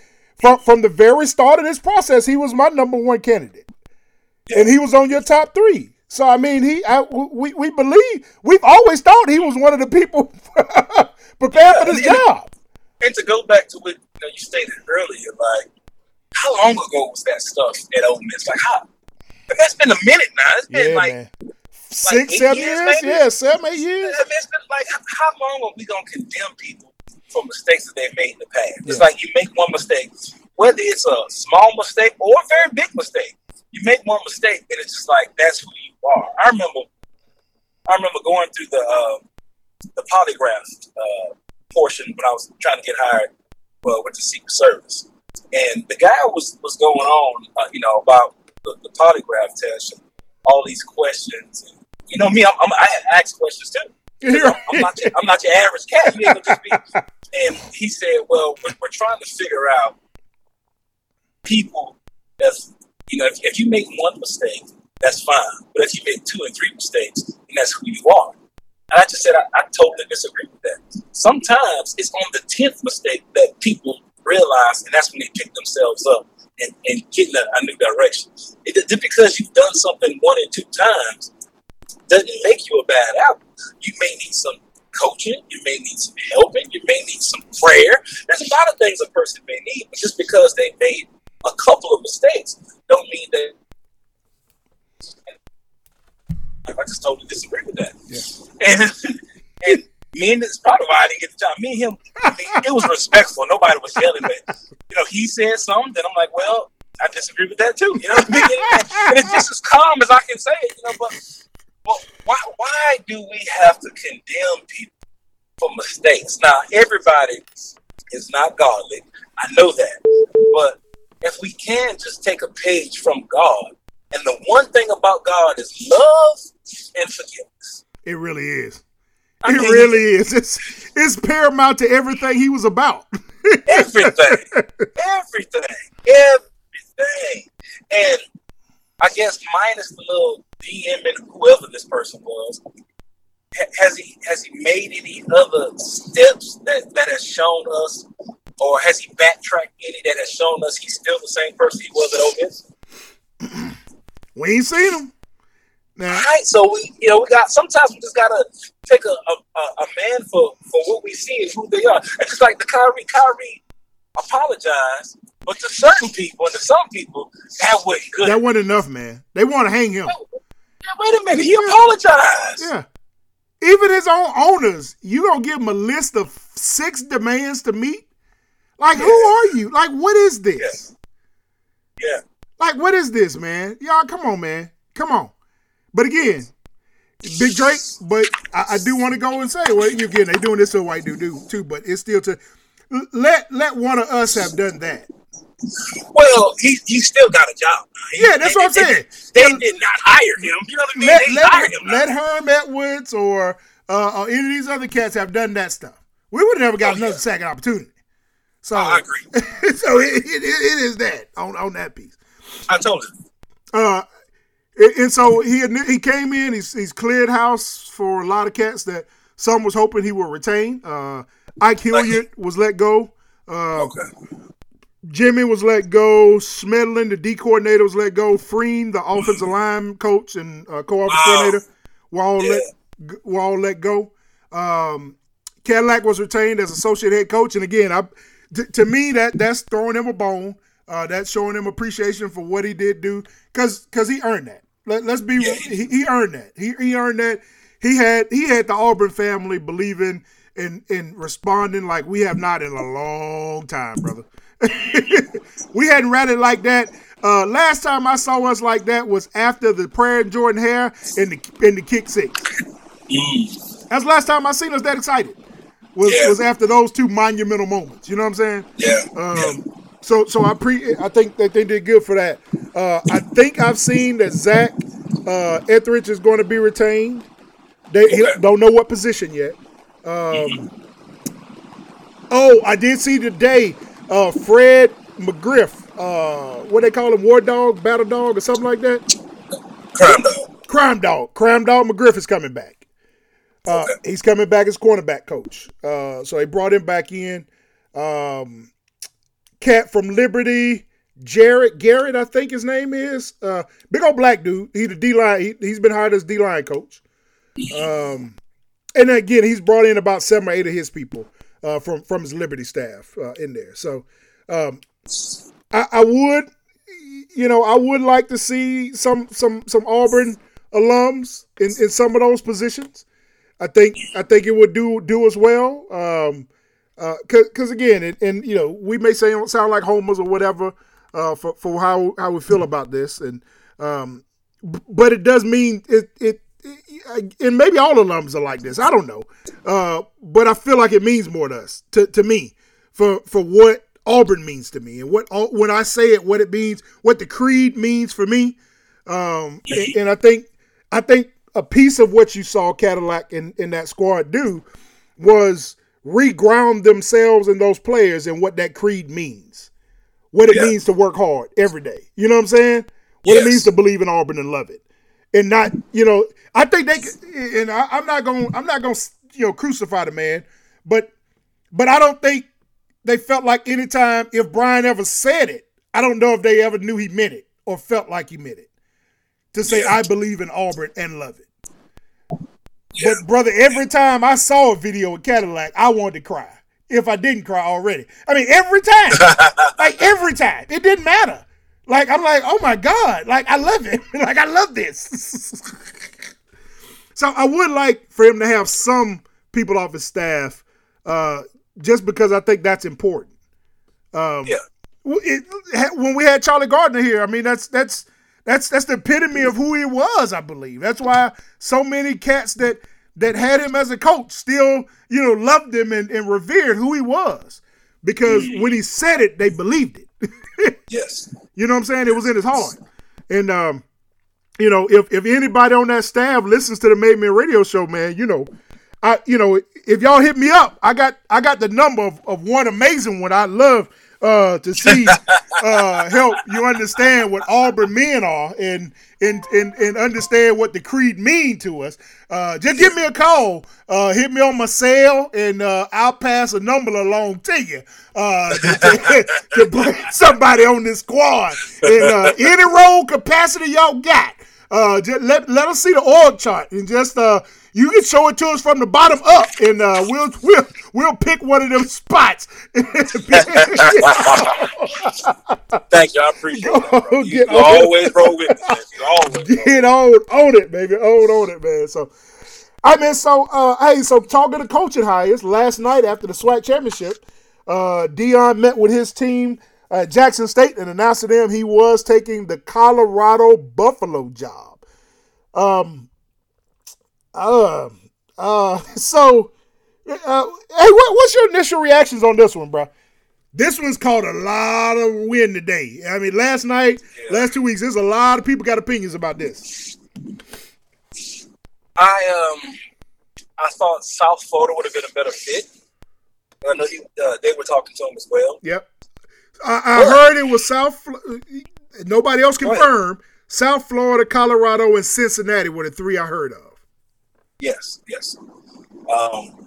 from from the very start of this process, he was my number one candidate, and he was on your top three. So I mean, he I, we we believe we've always thought he was one of the people prepared for this job. And to go back to what you, know, you stated earlier, like how long ago was that stuff at Ole Miss? Like how? That's been a minute now. It's been Yeah, like man. seven years, years, yeah, seven, eight years. I mean, it's been like how- how long are we gonna condemn people for mistakes that they've made in the past? It's like you make one mistake, whether it's a small mistake or a very big mistake. You make one mistake, and it's just like that's who you are. I remember, I remember going through the uh, the polygraph uh, portion when I was trying to get hired uh, with the Secret Service, and the guy was was going on, uh, you know, about the, the polygraph test and all these questions. And, you know me, I'm, I'm, I asked questions too. I'm, not your, I'm not your average cat. You ain't gonna just be. And he said, "Well, we're, we're trying to figure out people that's you know if, if you make one mistake, that's fine. But if you make two and three mistakes, then that's who you are." And I just said, I, I totally disagree with that. Sometimes it's on the tenth mistake that people realize, and that's when they pick themselves up and, and get in a, a new direction. It, just because you've done something one and two times doesn't make you a bad apple. You may need some coaching, you may need some helping, you may need some prayer. There's a lot of things a person may need, but just because they made a couple of mistakes don't mean that. I just totally disagree with that. And, and me and this is probably why I didn't get the job. Me and him, I mean, it was respectful. Nobody was yelling, but you know, he said something, then I'm like, well, I disagree with that too. You know what I mean? And it's just as calm as I can say it, you know, but well, why why do we have to condemn people for mistakes? Now, everybody is not godly. I know that. But if we can just take a page from God, and the one thing about God is love and forgiveness. It really is. I It mean, really is. It's it's paramount to everything he was about. everything, everything, everything. And I guess minus the little DM and whoever this person was, has he has he made any other steps that that has shown us, or has he backtracked any that has shown us he's still the same person he was at Ole Miss? We ain't seen him. Now, Right. So we, you know, we got sometimes we just gotta take a a, a man for for what we see and who they are. It's just like the Kyrie, Kyrie apologized, but to certain people and to some people that wasn't good. that wasn't enough, man. They want to hang him. Wait a minute, he apologized. Yeah. Even his own owners, you gonna give him a list of six demands to meet? Like, who are you? Like, what is this? Yeah. Like, what is this, man? Y'all, come on, man. Come on. But again, Big Drake, but I, I do want to go and say, well, you again, they doing this to a white dude do- too, but it's still to let let one of us have done that. Well, he he still got a job. He- Yeah, that's they- what I'm they- saying. They, Yeah. did not hire him. You know what I mean? Let they let, hired him. let Herm Edwards or uh, or any of these other cats have done that stuff. We would have never got Oh, another yeah. second opportunity. So I agree. so it, it, it is that on, on that piece. I told him. Uh, And, and so he he came in. He's he's cleared house for a lot of cats that some was hoping he would retain. Uh, Ike Hilliard was let go. Uh, Okay. Jimmy was let go. Schmedding, the D coordinator, was let go. Freem, the offensive line coach and uh, co-offensive Wow. coordinator, were all Yeah. let were all let go. Um, Cadillac was retained as associate head coach, and again, I t- to me that that's throwing him a bone. Uh, that's showing him appreciation for what he did do, cause cause he earned that. Let, let's be Yeah. he, he earned that. He he earned that. He had he had the Auburn family believing and and responding like we have not in a long time, brother. we hadn't rallied like that. Uh, last time I saw us like that was after the prayer and Jordan Hare and the in the kick six. Mm, That's the last time I seen us that excited. Was Yeah. was after those two monumental moments. You know what I'm saying? yeah. Um, so so I pre I think that they did good for that. Uh, I think I've seen that Zach uh, Etheridge is going to be retained. They Okay. don't know what position yet. Um, oh, I did see today uh, Fred McGriff. Uh, what they call him, War Dog, Battle Dog, or something like that. Crime dog. Crime Dog. Crime Dog McGriff is coming back. Uh, Okay. He's coming back as cornerback coach. Uh, so they brought him back in. Um, cat from Liberty, Jarrett Garrett, I think his name is. Uh, big old black dude. He the D line. He, he's been hired as D line coach. Um, and again, he's brought in about seven or eight of his people uh, from from his Liberty staff uh, in there. So um, I, I would, you know, I would like to see some some some Auburn alums in, in some of those positions. I think I think it would do do as well. Um, because again, and, and you know, we may say sound like homers or whatever uh, for for how how we feel about this, and um, but it does mean it it. And maybe all alums are like this. I don't know, uh, but I feel like it means more to us, to, to me, for for what Auburn means to me, and what when I say it, what it means, what the creed means for me. Um, and, and I think I think a piece of what you saw Cadillac in, in that squad do was reground themselves and those players and what that creed means. What it Yeah. means to work hard every day. You know what I'm saying? What Yes. it means to believe in Auburn and love it. And not, you know, I think they could- and I, I'm not going to, I'm not going to you know crucify the man, but but I don't think they felt like anytime if Brian ever said it, I don't know if they ever knew he meant it or felt like he meant it. To say. I believe in Auburn and love it. Yeah. But brother, every time I saw a video with Cadillac, I wanted to cry. If I didn't cry already, I mean every time, like every time, it didn't matter. Like I'm like, oh my god, like I love it, like I love this. so I would like for him to have some people off his staff, uh, just because I think that's important. Um, Yeah. it, when we had Charlie Gardner here, I mean that's that's that's that's the epitome of who he was. I believe that's why so many cats that that had him as a coach still you know loved him and, and revered who he was because when he said it, they believed it. Yes. You know what I'm saying? It was in his heart. And um, you know, if if anybody on that staff listens to the Made Man Radio Show, man, you know, I you know, if y'all hit me up, I got I got the number of, of one amazing one. I love uh to see uh help you understand what Auburn men are and and and, and understand what the creed mean to us. Uh just give me a call. Uh hit me on my cell and uh I'll pass a number along to you. Uh to, to somebody on this squad. And uh any role capacity y'all got. Just let let us see the org chart and just you can show it to us from the bottom up, and we'll we'll we'll pick one of them spots. Thank you. I appreciate. Bro. You, get you on. always roll with me. You always. Get on on it, baby, on on it, man. So, I mean, so uh, hey, so talking to coaching hires last night after the SWAC championship, uh, Deion met with his team at Jackson State and announced to them he was taking the Colorado Buffalo job. Um, uh, uh, so, uh, hey, what, what's your initial reactions on this one, bro? This one's caught a lot of wind today. I mean, last night, last two weeks, there's a lot of people got opinions about this. I um, I thought South Florida would have been a better fit. I know he, uh, they were talking to him as well. Yep. I, I heard it was South. Fl- Nobody else confirmed. South Florida, Colorado, and Cincinnati were the three I heard of. Yes, yes. Um,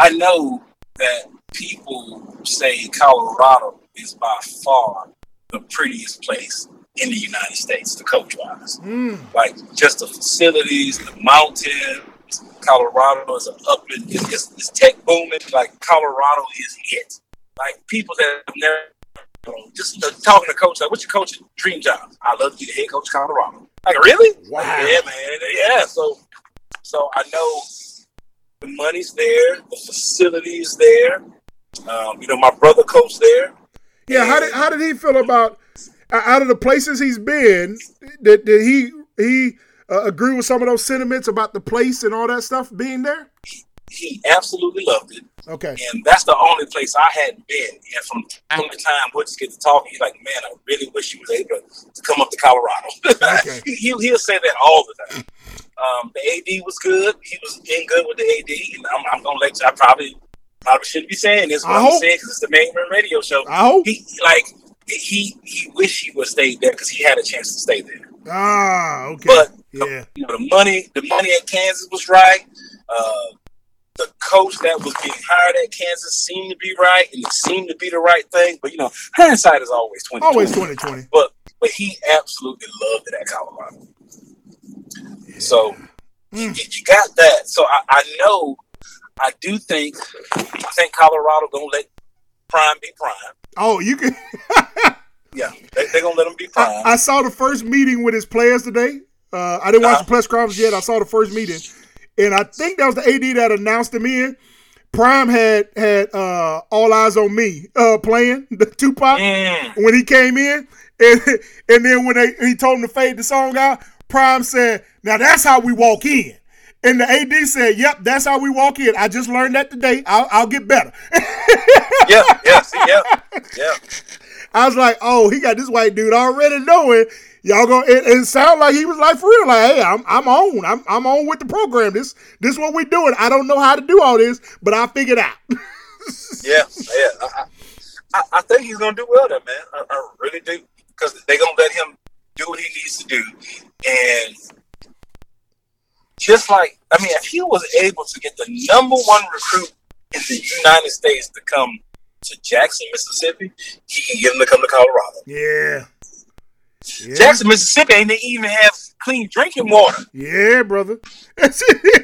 I know that people say Colorado is by far the prettiest place in the United States to coach wise. Mm. Like just the facilities, the mountains. Colorado is up in it's, it's, it's tech booming. Like Colorado is it. Like people that have never just uh, talking to coach, like, what's your coach's dream job? I love to be the head coach of Colorado. Like, really? Wow. yeah, man. Yeah. So, so I know the money's there, the facilities there. Um, you know, my brother coached there. Yeah, how did how did he feel about out of the places he's been? Did, did he he uh, agree with some of those sentiments about the place and all that stuff being there? He absolutely loved it. Okay. And that's the only place I hadn't been. And from time to time, we'll just get to talking. He's like, man, I really wish you was able to come up to Colorado. Okay. he, he'll, he'll say that all the time. Um, the AD was good. He was in good with the AD. And I'm, I'm going to let you, I probably probably shouldn't be saying this, but I I'm saying because it's the main radio show. I hope. He, like, he, he wished he would stay there because he had a chance to stay there. Ah, okay. But yeah. you know, the money, the money at Kansas was right. Uh, the coach that was being hired at Kansas seemed to be right, and it seemed to be the right thing. But you know, hindsight is always twenty. Always 2020. But but he absolutely loved it at Colorado. So you, you got that. So I, I know, I do think, I think Colorado gonna let Prime be Prime. Oh, you can. Yeah, they, they're gonna let him be Prime. I, I saw the first meeting with his players today. Uh, I didn't watch Uh-huh. the press conference yet. I saw the first meeting, and I think that was the AD that announced him in. Prime had had uh, all eyes on me uh, playing the Tupac Mm. when he came in, and and then when they, he told him to fade the song out, Prime said, "Now that's how we walk in." And the AD said, "Yep, that's how we walk in. I just learned that today. I'll, I'll get better." yeah, yeah, yeah, yeah. I was like, "Oh, he got this white dude already knowing y'all going." It, it sounded like he was like for real, like, "Hey, I'm I'm on. I'm I'm on with the program. This this what we doing. I don't know how to do all this, but I figured out." Yeah, yeah. I, I, I think he's gonna do well there, man. I, I really do because they're gonna let him do what he needs to do, and just like I mean, if he was able to get the number one recruit in the United States to come to Jackson, Mississippi, he can get him to come to Colorado. yeah. Yeah. Jackson, Mississippi, ain't they even have clean drinking water? Yeah, brother. they,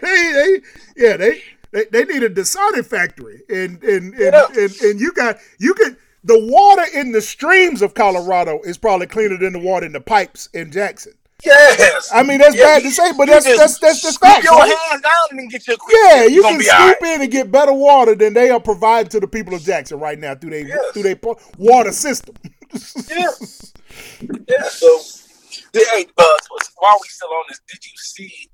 they, yeah, they, they they need a deciding factory, and and and, Yeah. and and you got you can the water in the streams of Colorado is probably cleaner than the water in the pipes in Jackson. Yes. I mean, that's Yeah, bad to say, but that's that's that's just facts. your right? hands down and get your quick. Yeah, you can scoop right. in and get better water than they are providing to the people of Jackson right now through their Yes. through their water system. Yeah. Yeah. So, hey, uh, while we still on this, did you see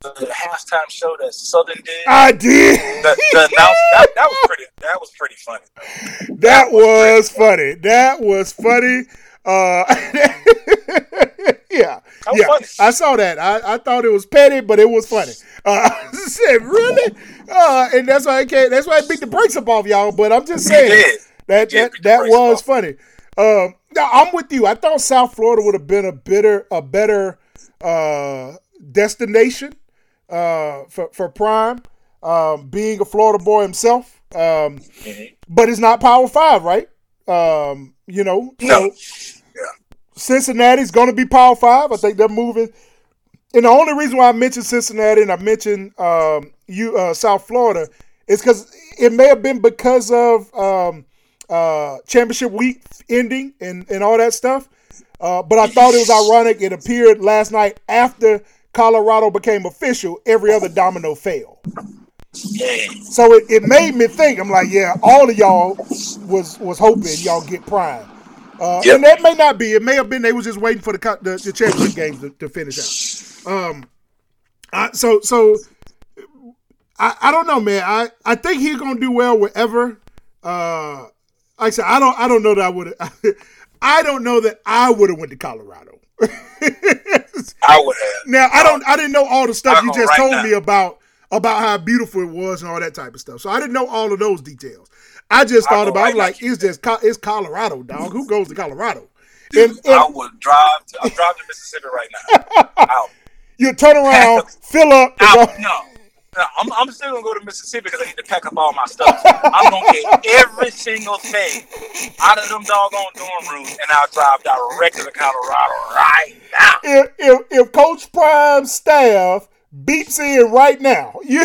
the halftime show that Southern did? I did. The, the that, that was pretty. That was pretty funny. That was funny. That was funny. Uh, yeah, That yeah. funny. I saw that. I, I thought it was petty, but it was funny. Uh, I said, really? Uh, and that's why I can't. That's why I beat the brakes up off y'all. But I'm just saying did. that You that, did that was off. funny. Um, no, I'm with you. I thought South Florida would have been a better a better uh, destination uh, for for Prime, um, being a Florida boy himself. Um, Mhm. but it's not Power Five, right? Um, you know, No. so Cincinnati's going to be Power Five. I think they're moving. And the only reason why I mentioned Cincinnati and I mentioned um, you uh, South Florida is because it may have been because of um, uh, championship week ending and, and all that stuff. Uh, but I thought it was ironic. It appeared last night after Colorado became official. Every other domino fell. So it, it made me think. I'm like, yeah, all of y'all was was hoping y'all get prime. Uh, Yep. And that may not be. It may have been they was just waiting for the the, the championship games to, to finish out. Um, I, so so I, I don't know, man. I, I think he's gonna do well wherever. Uh, like I said, I don't I don't know that I would. I don't know that I would have went to Colorado. I would have. Now I don't. I didn't know all the stuff you just right told now. me about about how beautiful it was and all that type of stuff. So I didn't know all of those details. I just thought go about it like it's just it's Colorado, dog. Who goes to Colorado? And, and I would drive. To, I'm driving to Mississippi right now. You turn around, fill up, go- No. No, I'm, I'm still gonna go to Mississippi because I need to pack up all my stuff. I'm gonna get every single thing out of them doggone dorm rooms, and I'll drive directly to Colorado right now. if, if if Coach Prime staff beeps in right now, you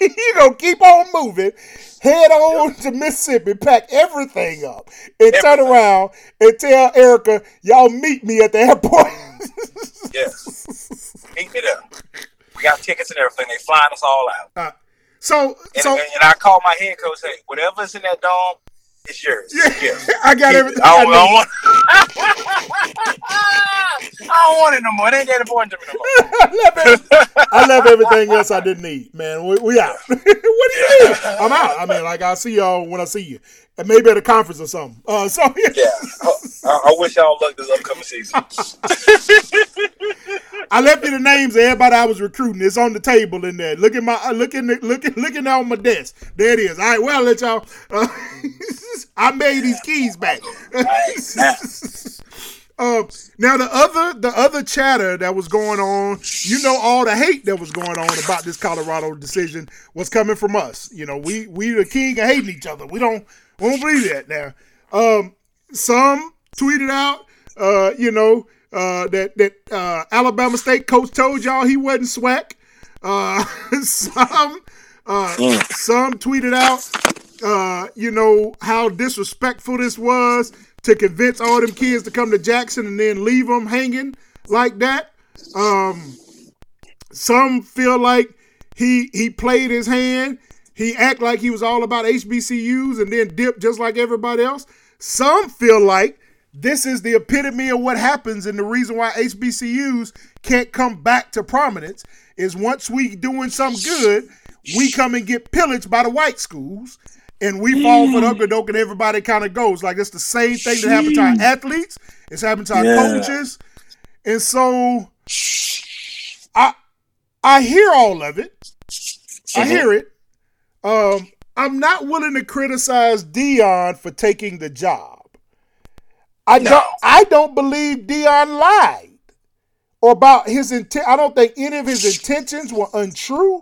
you gonna keep on moving, head on to Mississippi, pack everything up, and turn around and tell Erica, y'all meet me at the airport. Yes. Meet me there. We got tickets and everything. They flying us all out. Uh, so And, so and, I call my head coach, hey, whatever's in that dome, it's yours. yeah, Yeah. I got everything. I I don't, I don't want. I don't want it no more. It ain't that important to me no more. I left, every- I left everything else I didn't need, man. We, we out. what do you mean? I'm out. I mean, like I'll see y'all when I see you, and maybe at a conference or something. Uh, so Yeah. I, I wish y'all luck this upcoming season. I left you the names of everybody I was recruiting. It's on the table in there. Look at my uh, look in the, look at looking on my desk. There it is. All right, well, I'll let y'all. Uh, I made these keys back. Now, Um, now the other the other chatter that was going on, you know, all the hate that was going on about this Colorado decision was coming from us. You know, we we the king of hating each other. We don't we don't believe that now. Um, some tweeted out, uh, you know, uh, that that uh, Alabama State coach told y'all he wasn't swag. Uh, some uh, some tweeted out, uh, you know, how disrespectful this was to convince all them kids to come to Jackson and then leave them hanging like that. Um, some feel like he he played his hand. He act like he was all about HBCUs and then dipped just like everybody else. Some feel like this is the epitome of what happens and the reason why HBCUs can't come back to prominence is once we doing something good, we come and get pillaged by the white schools and we fall for the mm. okey-doke and everybody kind of goes. Like it's the same thing that happened to our athletes. It's happened to our Yeah. coaches. And so I I hear all of it. I mm-hmm. hear it. Um, I'm not willing to criticize Deion for taking the job. I No. don't. I don't believe Deion lied or about his intent. I don't think any of his intentions were untrue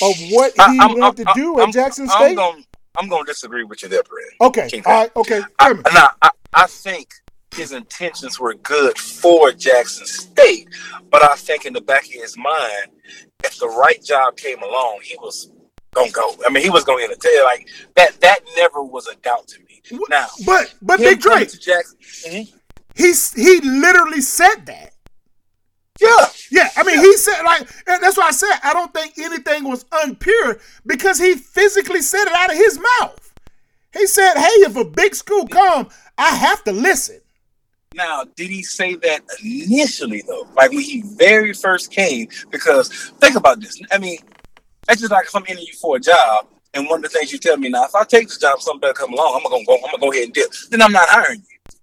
of what he I- I'm- wanted to I'm- do I'm- at Jackson I'm State. gonna, I'm gonna disagree with you there, Brad. okay. King All right. Okay. I, nah, I, I think his intentions were good for Jackson State, but I think in the back of his mind, if the right job came along, he was gonna go. I mean, he was gonna entertain. Like that. That never was a doubt to me. Now, But but Big Drake, Jackson. Mhm. he's he literally said that. Yeah, Yeah, I mean, he said like and that's why I said I don't think anything was unpure because he physically said it out of his mouth. He said, "Hey, if a big school come, I have to listen." Now, did he say that initially though? Like when he very first came? Because think about this. I mean, that's just like if I'm interviewing you for a job, and one of the things you tell me now, if I take this job, something better come along, I'm gonna go. I'm gonna go ahead and dip. Then I'm not hiring you.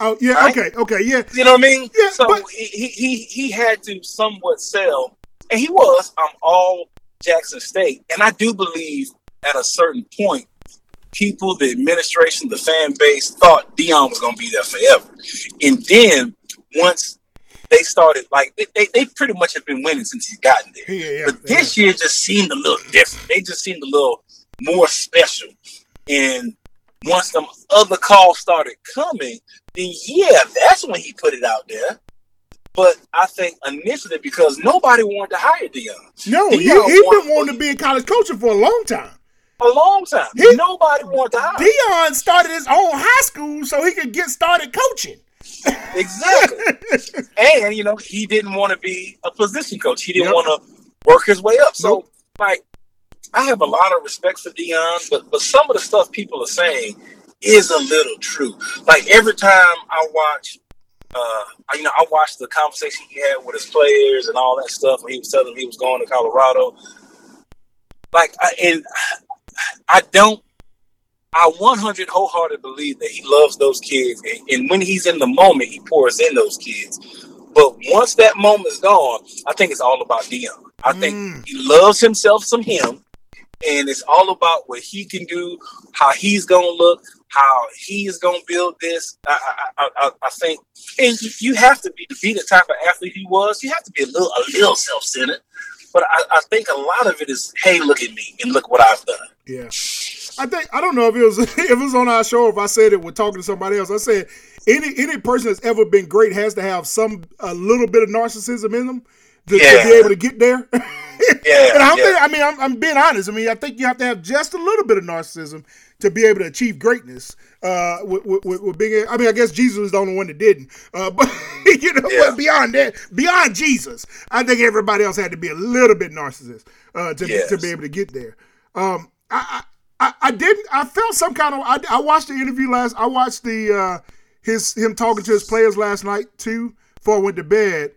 Oh yeah, Right? okay, okay, yeah, You know what I mean? Yeah, so but- he, he he he had to somewhat sell, and he was. I'm all Jackson State, and I do believe at a certain point, people, the administration, the fan base thought Deion was going to be there forever, and then once they started, like they, they, they pretty much have been winning since he's gotten there. yeah, yeah. But this year just seemed a little different. They just seemed a little more special. And once them other calls started coming, then yeah, that's when he put it out there. But I think initially because nobody wanted to hire Deion no, he, he been wanting to be a college coaching for a long time. a long time. He- nobody wanted to hire. Deion started his own high school so he could get started coaching. Exactly. and you know, he didn't want to be a position coach. He didn't Yep. want to work his way up. So Nope. like I have a lot of respect for Deion, but but some of the stuff people are saying is a little true. Like every time I watch uh you know, I watched the conversation he had with his players and all that stuff when he was telling them he was going to Colorado. Like I and I don't I 100 wholeheartedly believe that he loves those kids, and, and when he's in the moment, he pours in those kids. But once that moment's gone, I think it's all about Deion. I think Mm. he loves himself some him, and it's all about what he can do, how he's gonna look, how he's gonna build this. I, I, I, I think, and you have to be to be the type of athlete he was. You have to be a little, a little self-centered. But I, I think a lot of it is, hey, look at me and look what I've done. Yeah. I think I don't know if it was if it was on our show if I said it with talking to somebody else. I said any any person that's ever been great has to have some a little bit of narcissism in them to, Yeah. to be able to get there. Yeah, and I yeah. think I mean I'm, I'm being honest. I mean I think you have to have just a little bit of narcissism to be able to achieve greatness. Uh, with, with, with, with being I mean I guess Jesus was the only one that didn't. Uh, but you know Yeah. but beyond that, beyond Jesus, I think everybody else had to be a little bit narcissist uh, to Yes. to be able to get there. Um, I, I, I- I didn't. I felt some kind of. I, I watched the interview last. I watched the uh, his him talking to his players last night too. Before I went to bed.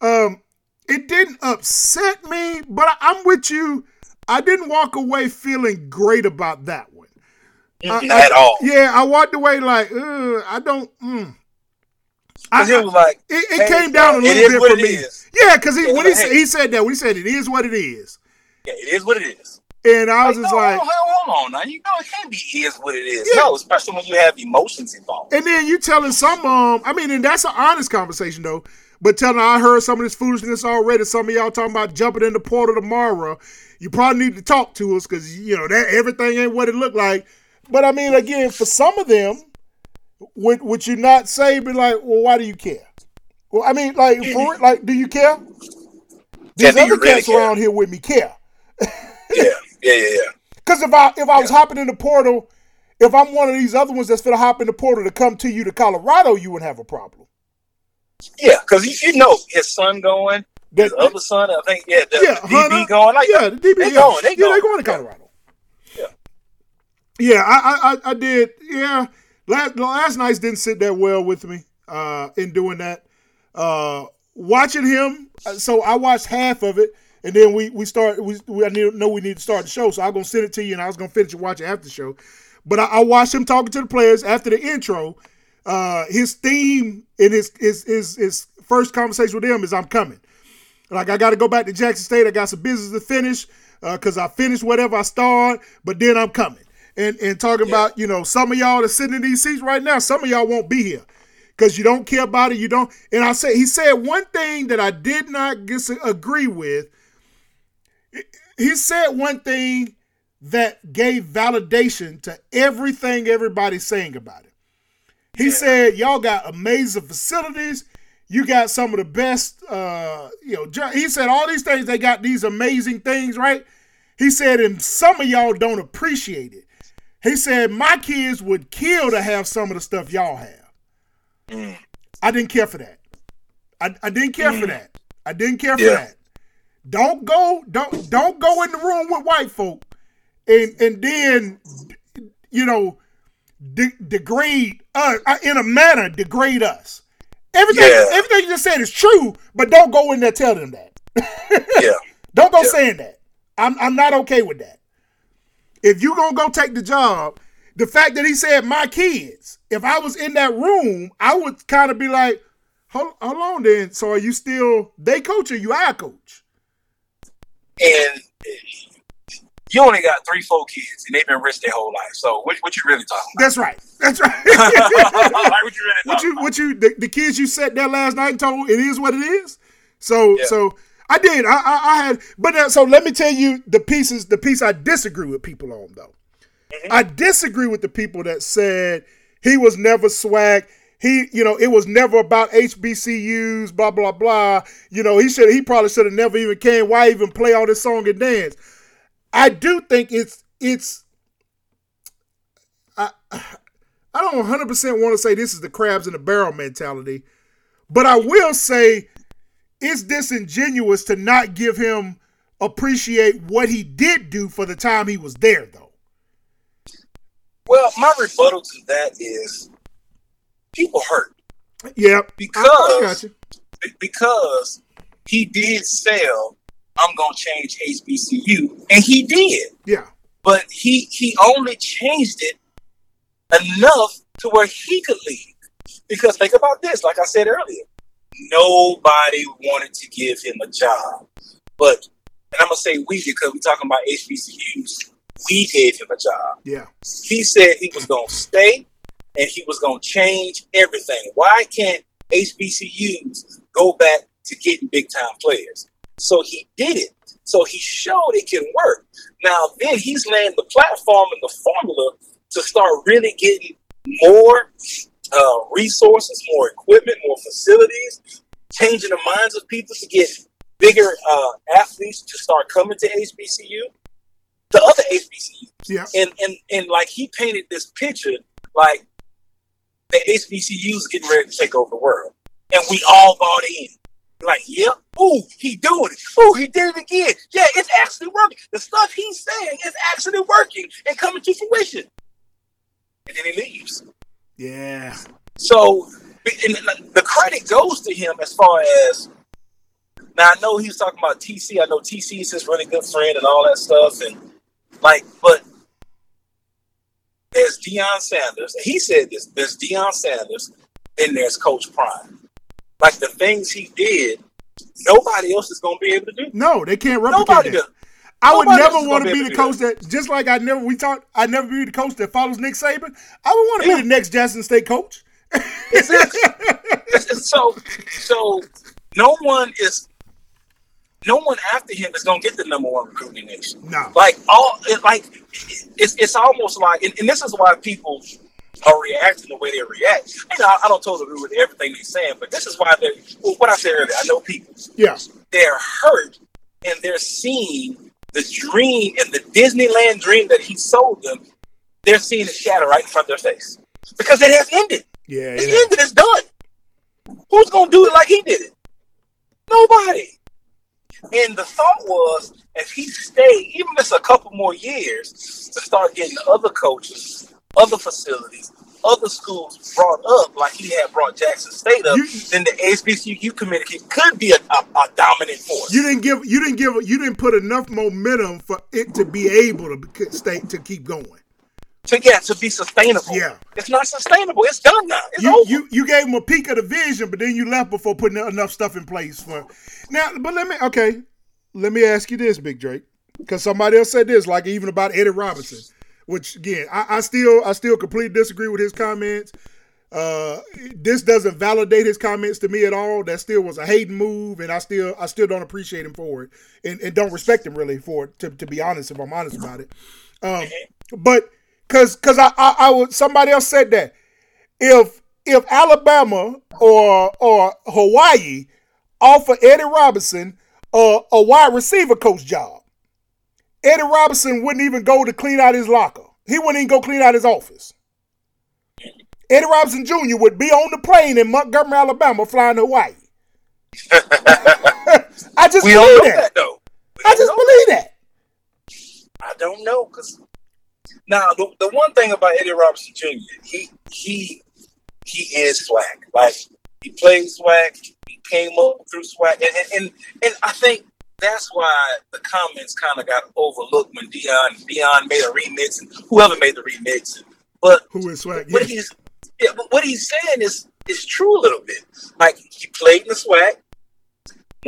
Um, it didn't upset me, but I, I'm with you. I didn't walk away feeling great about that one. I- I- At all. Yeah, I walked away like, Ugh, I don't. Mm. I, it was like, it, it hey, came down a little bit for me. is. Yeah, because he, when he, hey. said he said that, when he said it is what it is, yeah, it is what it is. And I was Like, just no, like, hold, hold on now. You know, it can't be is what it is. Yeah. No, especially when you have emotions involved. And then you telling some um, I mean, and that's an honest conversation though. But telling I heard some of this foolishness already. Some of y'all talking about jumping in the portal tomorrow. You probably need to talk to us because you know that everything ain't what it looked like. But I mean, again, for some of them, would would you not say, be like, well, why do you care? Well, I mean, like, for like, do you care? These other really cats care? around here with me care. Yeah, yeah, yeah, yeah. Because if I if I was hopping in the portal, if I'm one of these other ones that's gonna hop in the portal to come to you to Colorado, you wouldn't have a problem. Yeah, because you, you know his son going, his That- other son, I think, yeah, the, yeah, the DB Hunter, going. Like, yeah, the DB, they yeah. going, they yeah, going. they going to Colorado. Yeah. Yeah, I, I, I, did. Yeah, last last night didn't sit that well with me. Uh, in doing that, uh, watching him. uh, So I watched half of it, and then we we start. We, we I need, know we need to start the show, so I'm gonna send it to you, and I was gonna finish and watch it after the show. But I, I watched him talking to the players after the intro. Uh, his theme in his his his, his first conversation with them is "I'm coming." Like I got to go back to Jackson State. I got some business to finish because I finished whatever I started, but then I'm coming. And and talking about you know some of y'all that's sitting in these seats right now, some of y'all won't be here because you don't care about it. You don't. And I said he said one thing that I did not dis- agree with. He said one thing that gave validation to everything everybody's saying about it. He said, "Y'all got amazing facilities. You got some of the best. Uh, you know." He said all these things. They got these amazing things, right? He said, and some of y'all don't appreciate it. He said, my kids would kill to have some of the stuff y'all have. I didn't care for that. I, I didn't care for that. I didn't care for that. Don't go. Don't don't go in the room with white folk, and and then you know de- degrade us uh, in a manner degrade us. Everything Yeah. everything you just said is true, but don't go in there tell them that. Yeah. Don't go Yeah. saying that. I'm I'm not okay with that. If you gonna go take the job, the fact that he said my kids, if I was in that room, I would kind of be like, hold, hold on then. So are you still they coach or you our coach? And you only got three, four kids, and they've been rich their whole life. So what, what you really talking That's right. That's right. like, what you really what you about? what you the, the kids you sat there last night and told it is what it is. So Yeah. so I did. I, I I had but uh, so let me tell you the pieces the piece I disagree with people on though. I disagree with the people that said he was never swag. He, you know, it was never about HBCUs, blah blah blah. You know, he should he probably should have never even came. Why even play all this song and dance? I do think it's it's I I don't 100% want to say this is the crabs in the barrel mentality, but I will say it's disingenuous to not give him appreciate what he did do for the time he was there though. Well, my rebuttal to that is people hurt Yeah, because I, I got you. be- because he did sell. I'm gonna change HBCU, and he did. Yeah. but he he only changed it enough to where he could leave. Because think about this, like I said earlier, nobody wanted to give him a job, but and I'm gonna say we because we're talking about HBCUs. We gave him a job. Yeah. He said he was gonna stay and he was gonna change everything. Why can't HBCUs go back to getting big time players? So he did it. So he showed it can work. Now then he's laying the platform and the formula to start really getting more uh, resources, more equipment, more facilities, changing the minds of people to get bigger uh, athletes to start coming to HBCU, the other HBCU. Yeah. And, and, and like he painted this picture like the HBCU is getting ready to take over the world. And we all bought in. Like, yep, ooh, he doing it. Ooh, he did it again. Yeah, it's actually working. The stuff he's saying is actually working and coming to fruition. And then he leaves. Yeah. So and the credit goes to him as far as now I know he was talking about TC. I know TC is his really good friend and all that stuff. And like, but there's Deion Sanders. He said this, there's Deion Sanders, and there's Coach Prime. Like the things he did, nobody else is gonna be able to do. No, they can't replicate Nobody that. does. I would Nobody never want gonna be the coach that, just like I never we talked, I never be the coach that follows Nick Saban. I would want to Yeah. be the next Jackson State coach. Exactly. So so no one is no one after him is gonna get the number one recruiting nation. No. Like all it, like it's it's almost like and, and this is why people are reacting the way they react. You know, I, I don't totally agree with everything they're saying, but this is why they're well, what I said earlier, I know people. Yeah. They're hurt and they're seeing the dream and the Disneyland dream that he sold them, they're seeing it shatter right in front of their face. Because it has ended. Yeah. It's yeah. ended. It's done. Who's gonna do it like he did it? Nobody. And the thought was, if he stayed, even if it's a couple more years, to start getting other coaches, other facilities, other schools brought up, like he had brought Jackson State up, You- then the HBCU community could be a, a, a dominant force. You didn't give you didn't give you didn't put enough momentum for it to be able to stay to keep going. To get to be sustainable. Yeah. it's not sustainable. It's done now. It's You, over. you you gave him a peek of the vision, but then you left before putting enough stuff in place for now. But let me okay, let me ask you this, Big Drake, because somebody else said this, like even about Eddie Robinson, which again I, I still I still completely disagree with his comments. Uh, this doesn't validate his comments to me at all. That still was a hating move, and I still I still don't appreciate him for it, and, and don't respect him really for it. To, to be honest, if I'm honest about it, um, but because because I, I I would somebody else said that if if Alabama or or Hawaii offer Eddie Robinson a, a wide receiver coach job, Eddie Robinson wouldn't even go to clean out his locker. He wouldn't even go clean out his office. Eddie Robinson Jr. would be on the plane in Montgomery, Alabama, flying to Hawaii. I just we believe that. that though. I just believe that. I don't know because now the, the one thing about Eddie Robinson Jr. he he he is SWAC. Like he plays SWAC. He came up through SWAC, and and and, and I think that's why the comments kind of got overlooked when Deion Deion made a remix and whoever made the remix. But Who is SWAC? what Yeah. he's yeah, but what he's saying is is true a little bit. Like he played in the SWAC.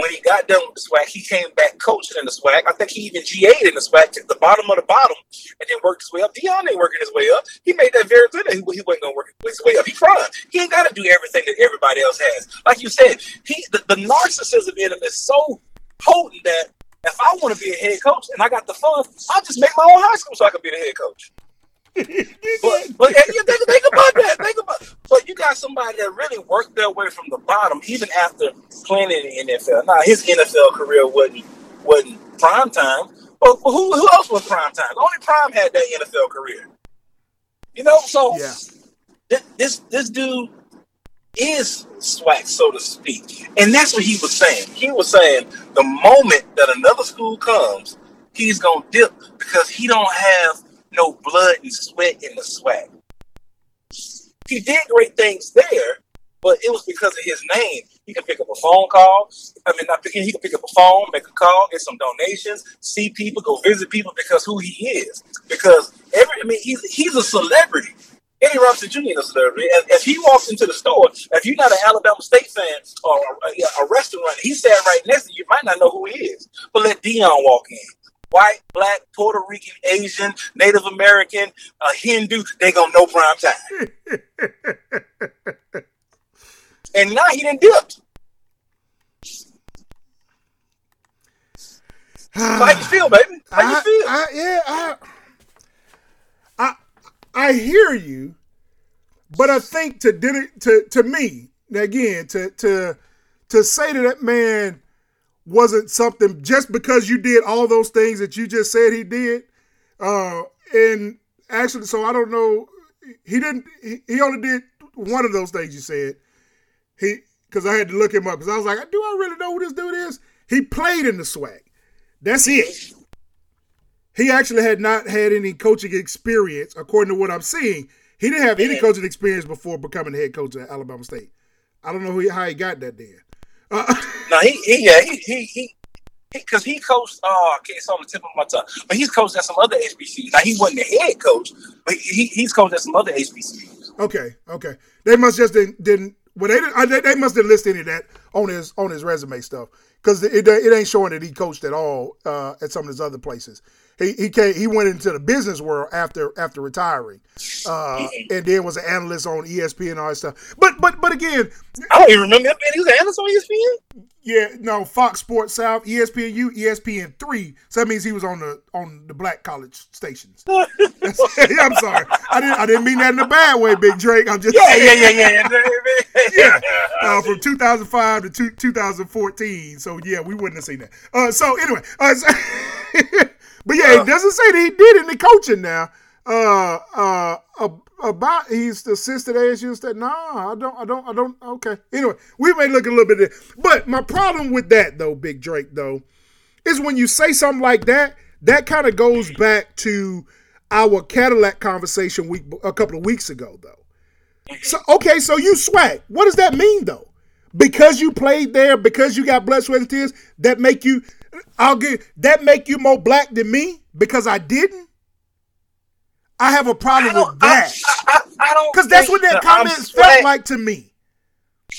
When he got done with the SWAC, he came back coaching in the SWAC. I think he even GA'd in the SWAC, took the bottom of the bottom, and then worked his way up. Deion ain't working his way up. He made that very that he, he wasn't gonna work his way up. He tried. He ain't gotta do everything that everybody else has. Like you said, he the, the narcissism in him is so potent that if I want to be a head coach and I got the funds, I'll just make my own high school so I can be the head coach. But but you think, think about that. Think about but you got somebody that really worked their way from the bottom, even after playing in the NFL. Now his NFL career wasn't wasn't prime time, but who who else was prime time? Only Prime had that NFL career. You know, so Yeah. thi- this this dude is SWAC, so to speak, and that's what he was saying. He was saying the moment that another school comes, he's gonna dip because he don't have no blood and sweat in the SWAC. He did great things there, but it was because of his name. He can pick up a phone call. I mean, not. He can pick up a phone, make a call, get some donations, see people, go visit people because who he is. Because every, I mean, he's he's a celebrity. Eddie Robinson Jr. is a celebrity. If, if he walks into the store, if you're not an Alabama State fan or a, a restaurant, he's sat right next to you, you might not know who he is. But let Deion walk in. White, black, Puerto Rican, Asian, Native American, a Hindu, they gonna know prime time. and now he didn't dip. How you feel, baby? How you I, feel? I, yeah, I, I, I hear you, but I think to did to to me again to to to say to that man wasn't something just because you did all those things that you just said he did, uh, and actually, so I don't know. He didn't. He, only did one of those things you said. He because I had to look him up because I was like, do I really know who this dude is? He played in the SWAC. That's it. He actually had not had any coaching experience, according to what I'm seeing. He didn't have any coaching experience before becoming the head coach at Alabama State. I don't know who, how he got that then. No, he, he, yeah, he, he, he, because he, coached. Oh, okay, it's on the tip of my tongue. But he's coached at some other HBCUs. Now he wasn't the head coach, but he, he's coached at some other HBCUs. Okay, okay. They must just didn't, didn't well, they, didn't, they must have listed any of that on his on his resume stuff because it, it ain't showing that he coached at all uh, at some of his other places. He he came, he went into the business world after after retiring, uh, and then was an analyst on ESPN and all that stuff. But but but again, I don't even remember that man. He was an analyst on ESPN. Yeah, no, Fox Sports South, ESPN U, ESPN three. So that means he was on the on the black college stations. I'm sorry, I didn't I didn't mean that in a bad way, Big Drake. I'm just yeah saying. yeah yeah yeah yeah. Uh, from 2005 to two, 2014. So yeah, we wouldn't have seen that. Uh, so anyway, uh, so but yeah, it doesn't say that he did any coaching now. Uh, uh, about he's the assistant ASU said, no, I don't, I don't, I don't. Okay. Anyway, we may look a little bit, but my problem with that though, Big Drake though, is when you say something like that, that kind of goes back to our Cadillac conversation week a couple of weeks ago though. So okay, so you SWAC. What does that mean though? Because you played there, because you got blood, sweat, and tears, that make you I'll get that make you more black than me because I didn't. I have a problem with that. I, I, I don't because that's what that comment felt like to me.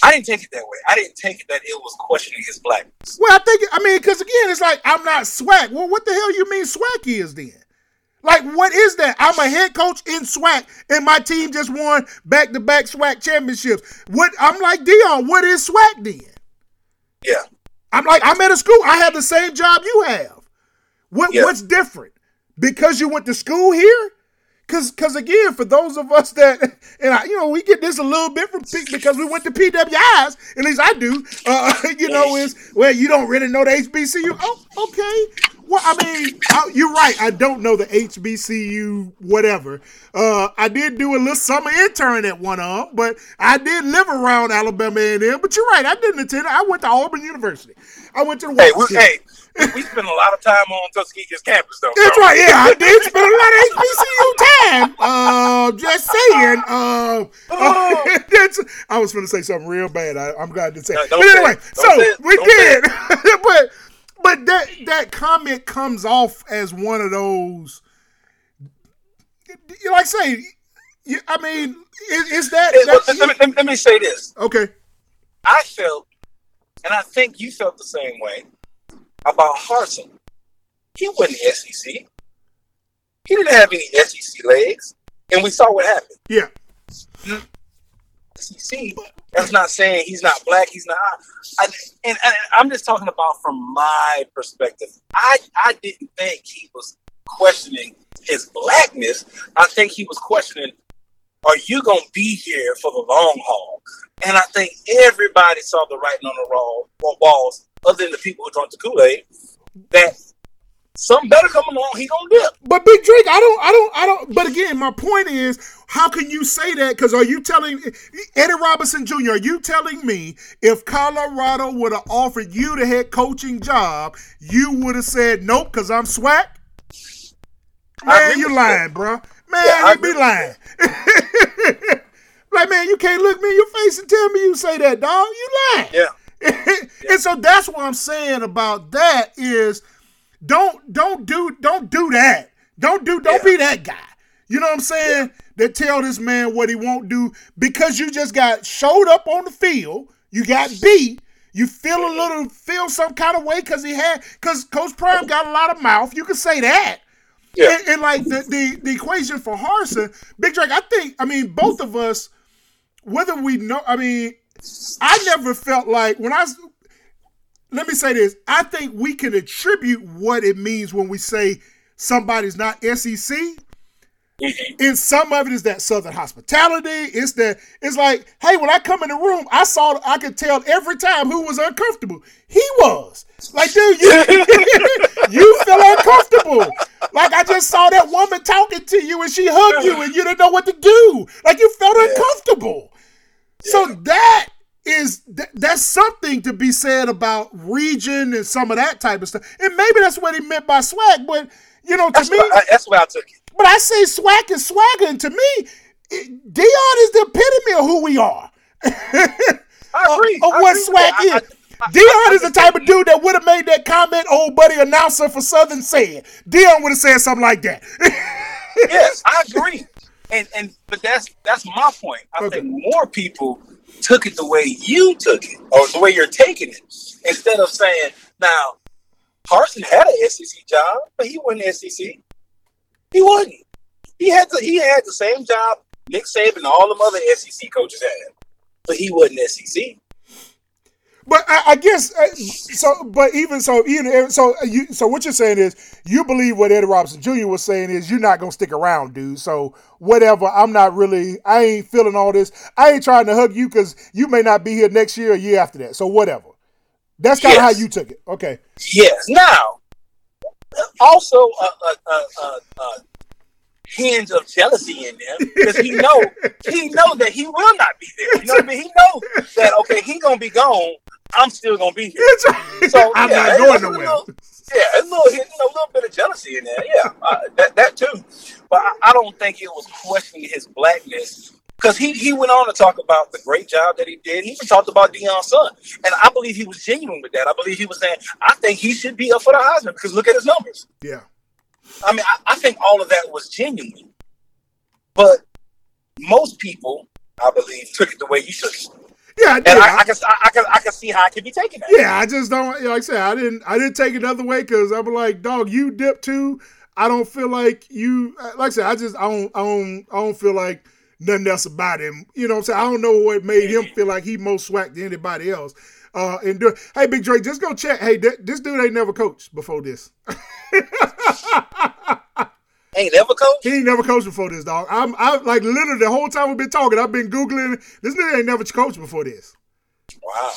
I didn't take it that way. I didn't take it that it was questioning his blackness. Well, I think I mean because again, it's like I'm not SWAC. Well, what the hell you mean SWAC is then? Like, what is that? I'm a head coach in SWAC, and my team just won back-to-back SWAC championships. What I'm like, Deion, what is SWAC then? Yeah. I'm like, I'm at a school. I have the same job you have. What yeah. what's different? Because you went to school here? Cause, cause again, for those of us that, and I, you know, we get this a little bit from because we went to PWIs. At least I do. Uh, you know, is well, you don't really know the HBCU. Oh, okay. Well, I mean, I, you're right. I don't know the HBCU whatever. Uh, I did do a little summer intern at one of them, but I did live around Alabama A&M. But you're right. I didn't attend. I went to Auburn University. I went to the. Hey, we, hey, we spent a lot of time on Tuskegee's campus, though. That's right. Yeah, I did spend a lot of HBCU time. Uh, just saying. Uh, oh. uh, I was going to say something real bad. I, am glad to say. No, but anyway, so we did. but but that that comment comes off as one of those. Like say, I mean, is, is that? It, let, me, let, me, let me say this. Okay. I felt, and I think you felt the same way about Harsin. He wasn't the SEC. He didn't have any SEC legs, and we saw what happened. Yeah. Mm. That's not saying he's not black. He's not. I, and, and, I'm just talking about from my perspective. I I didn't think he was questioning his blackness. I think he was questioning, are you gonna be here for the long haul? And I think everybody saw the writing on the wall, walls, other than the people who drank the Kool Aid, that something better come along, he gonna dip. But Big Drake, I don't, I don't, I don't. But again, my point is, how can you say that? Because are you telling Eddie Robinson Jr. Are you telling me if Colorado would have offered you the head coaching job, you would have said nope because I'm SWAC? Man, you lying, bro. Man, yeah, you be lying. like, man, you can't look me in your face and tell me you say that, dog. You lying. Yeah. and so that's what I'm saying about that is don't don't do don't do that. Don't do don't yeah. be that guy. You know what I'm saying? that tell this man what he won't do because you just got showed up on the field, you got beat, you feel a little feel some kind of way because he had because Coach Prime got a lot of mouth. You can say that. Yeah. And, and like the, the the equation for Harsin, Big Drake, I think, I mean, both of us, whether we know, I mean, I never felt like when I let me say this, I think we can attribute what it means when we say somebody's not SEC. Mm-hmm. And some of it is that Southern hospitality. It's that it's like, hey, when I come in the room, I saw I could tell every time who was uncomfortable. He was like, dude, you you feel uncomfortable. Like I just saw that woman talking to you and she hugged you and you didn't know what to do. Like you felt uncomfortable. So that that's something to be said about region and some of that type of stuff. And maybe that's what he meant by swag, but you know, to That's me, what I, that's where I took it. but I say swag and swagger, and to me, it, Deion is the epitome of who we are. I agree. Of I what agree swag is. I- I- Deion is the type of dude that would have made that comment old buddy announcer for Southern said. Deion would have said something like that. yes, I agree. And and but that's that's my point. I Okay. think more people took it the way you took it, or the way you're taking it, instead of saying, now, Harsin had an SEC job, but he wasn't SEC. He wasn't. He had the he had the same job Nick Saban and all them other SEC coaches had, but he wasn't SEC. But I, I guess uh, so. But even so, even so, uh, you so what you're saying is you believe what Eddie Robinson Jr. was saying is you're not gonna stick around, dude. So whatever. I'm not really. I ain't feeling all this. I ain't trying to hug you because you may not be here next year or year after that. So whatever. That's kind of Yes. how you took it. Okay. Yes. Now, also a, a, a, a, a hinge of jealousy in there because he know he know that he will not be there. You know what I mean? He knows that okay, he gonna be gone. I'm still gonna be here. So I'm yeah, not going nowhere. little- yeah, a little, you know, a little bit of jealousy in there. Yeah, uh, that that too. But I, I don't think it was questioning his blackness because he he went on to talk about the great job that he did. He even talked about Deion's son, and I believe he was genuine with that. I believe he was saying, "I think he should be up for the Heisman because look at his numbers." Yeah. I mean, I, I think all of that was genuine, but most people, I believe, took it the way you took it, Yeah. I and. I, I can I, can I can see how it can be taken. That. Yeah, I just don't. Like I said, I didn't. I didn't take it another way because I'm like, dog, you dip too. I don't feel like you. Like I said, I just I don't. I don't. I don't feel like nothing else about him. You know what I'm saying? I don't know what made him feel like he most SWAC than anybody else. Uh, and do, hey, Big Drake, just go check. Hey, th- this dude ain't never coached before this. Ain't never coached. He ain't never coached before this, dog. I'm, I like literally the whole time we've been talking, I've been googling. This nigga ain't never coached before this. Wow.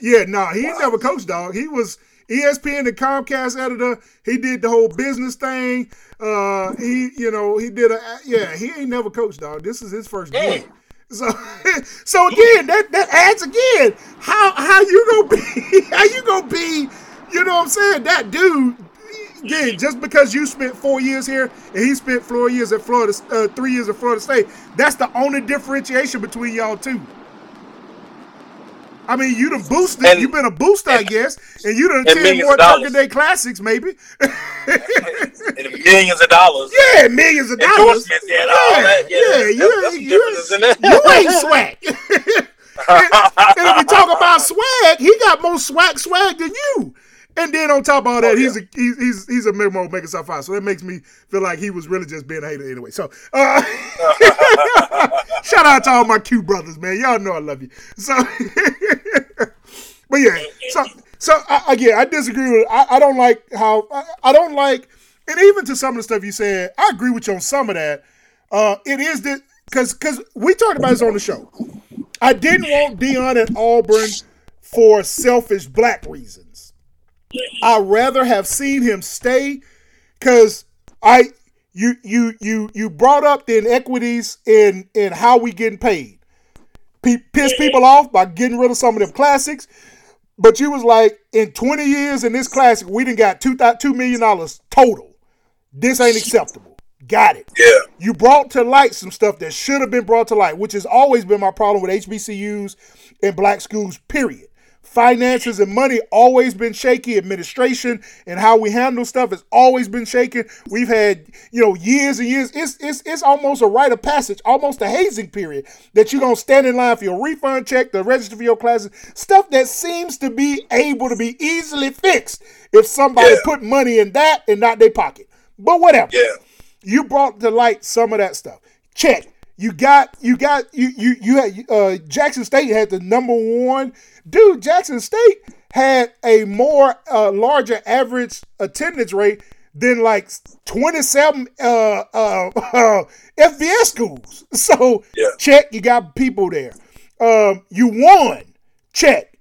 Yeah, no, he ain't never coached, dog. He was ESPN the Comcast editor. He did the whole business thing. Uh, he, you know, he did a yeah. He ain't never coached, dog. This is his first gig. So, so again, that that adds again. How how you gonna be? How you gonna be? You know what I'm saying? That dude. Again, just because you spent four years here and he spent four years at Florida, uh, three years at Florida State, that's the only differentiation between y'all two. I mean, you done boosted. And- You've been a booster, I guess, and you done and attend millions more dollars. Day Classics, maybe. And millions of dollars. yeah, millions of dollars. And all that. Yeah, yeah, That's- you, that's some you, differences in there. you ain't swag. and, and if we talk about swag, he got more swag swag than you. And then on top of all that, Oh, he's a he's he's, he's a memo making stuff out. So that makes me feel like he was really just being a hater anyway. So uh, shout out to all my Q brothers, man. Y'all know I love you. So but yeah, so so I, again, I disagree with. I, I don't like how I, I don't like, and even to some of the stuff you said, I agree with you on some of that. Uh, it is that because because we talked about this on the show. I didn't want Deion at Auburn for selfish black reasons. I'd rather have seen him stay because I you you you you brought up the inequities in in how we getting paid. Pe- piss people off by getting rid of some of them classics. But you was like, in 20 years in this classic, we didn't got two $2 million total. This ain't acceptable. Got it. Yeah. You brought to light some stuff that should have been brought to light, which has always been my problem with HBCUs and black schools, period. Finances and money always been shaky. Administration and how we handle stuff has always been shaken. We've had, you know, years and years. It's it's it's almost a rite of passage, almost a hazing period that you're gonna stand in line for your refund check, to register for your classes, stuff that seems to be able to be easily fixed if somebody Yeah. put money in that and not their pocket. But whatever. Yeah. You brought to light some of that stuff. Check. You got you got you you you had uh Jackson State had the number one dude. Jackson State had a more uh, larger average attendance rate than like twenty seven uh, uh, uh, FBS schools. So Yeah. check. You got people there. Um, you won. Check.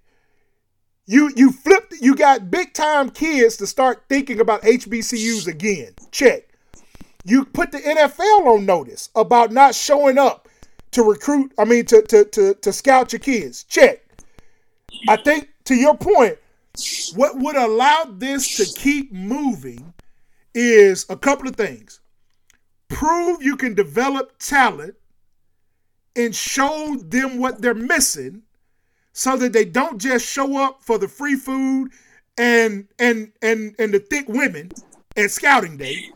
You you flipped. You got big time kids to start thinking about HBCUs again. Check. You put the NFL on notice about not showing up to recruit. I mean to to to, to scout your kids. Check. I think to your point, what would allow this to keep moving is a couple of things. Prove you can develop talent and show them what they're missing so that they don't just show up for the free food and and and and the thick women at scouting day,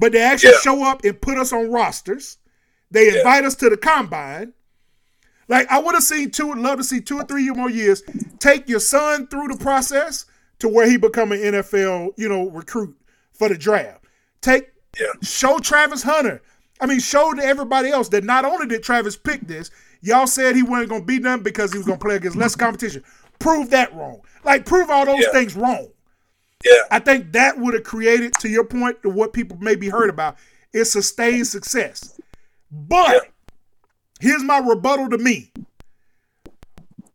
but they actually Yeah. show up and put us on rosters. They invite us to the combine. Like I would have seen two, love to see two or three more years. Take your son through the process to where he become an NFL, you know, recruit for the draft. Take Yeah. show Travis Hunter. I mean, show to everybody else that not only did Travis pick this, y'all said he wasn't gonna beat them because he was gonna play against less competition. Prove that wrong. Like prove all those Yeah. things wrong. Yeah. I think that would have created, to your point, to what people maybe heard about, is sustained success. But here's my rebuttal to me.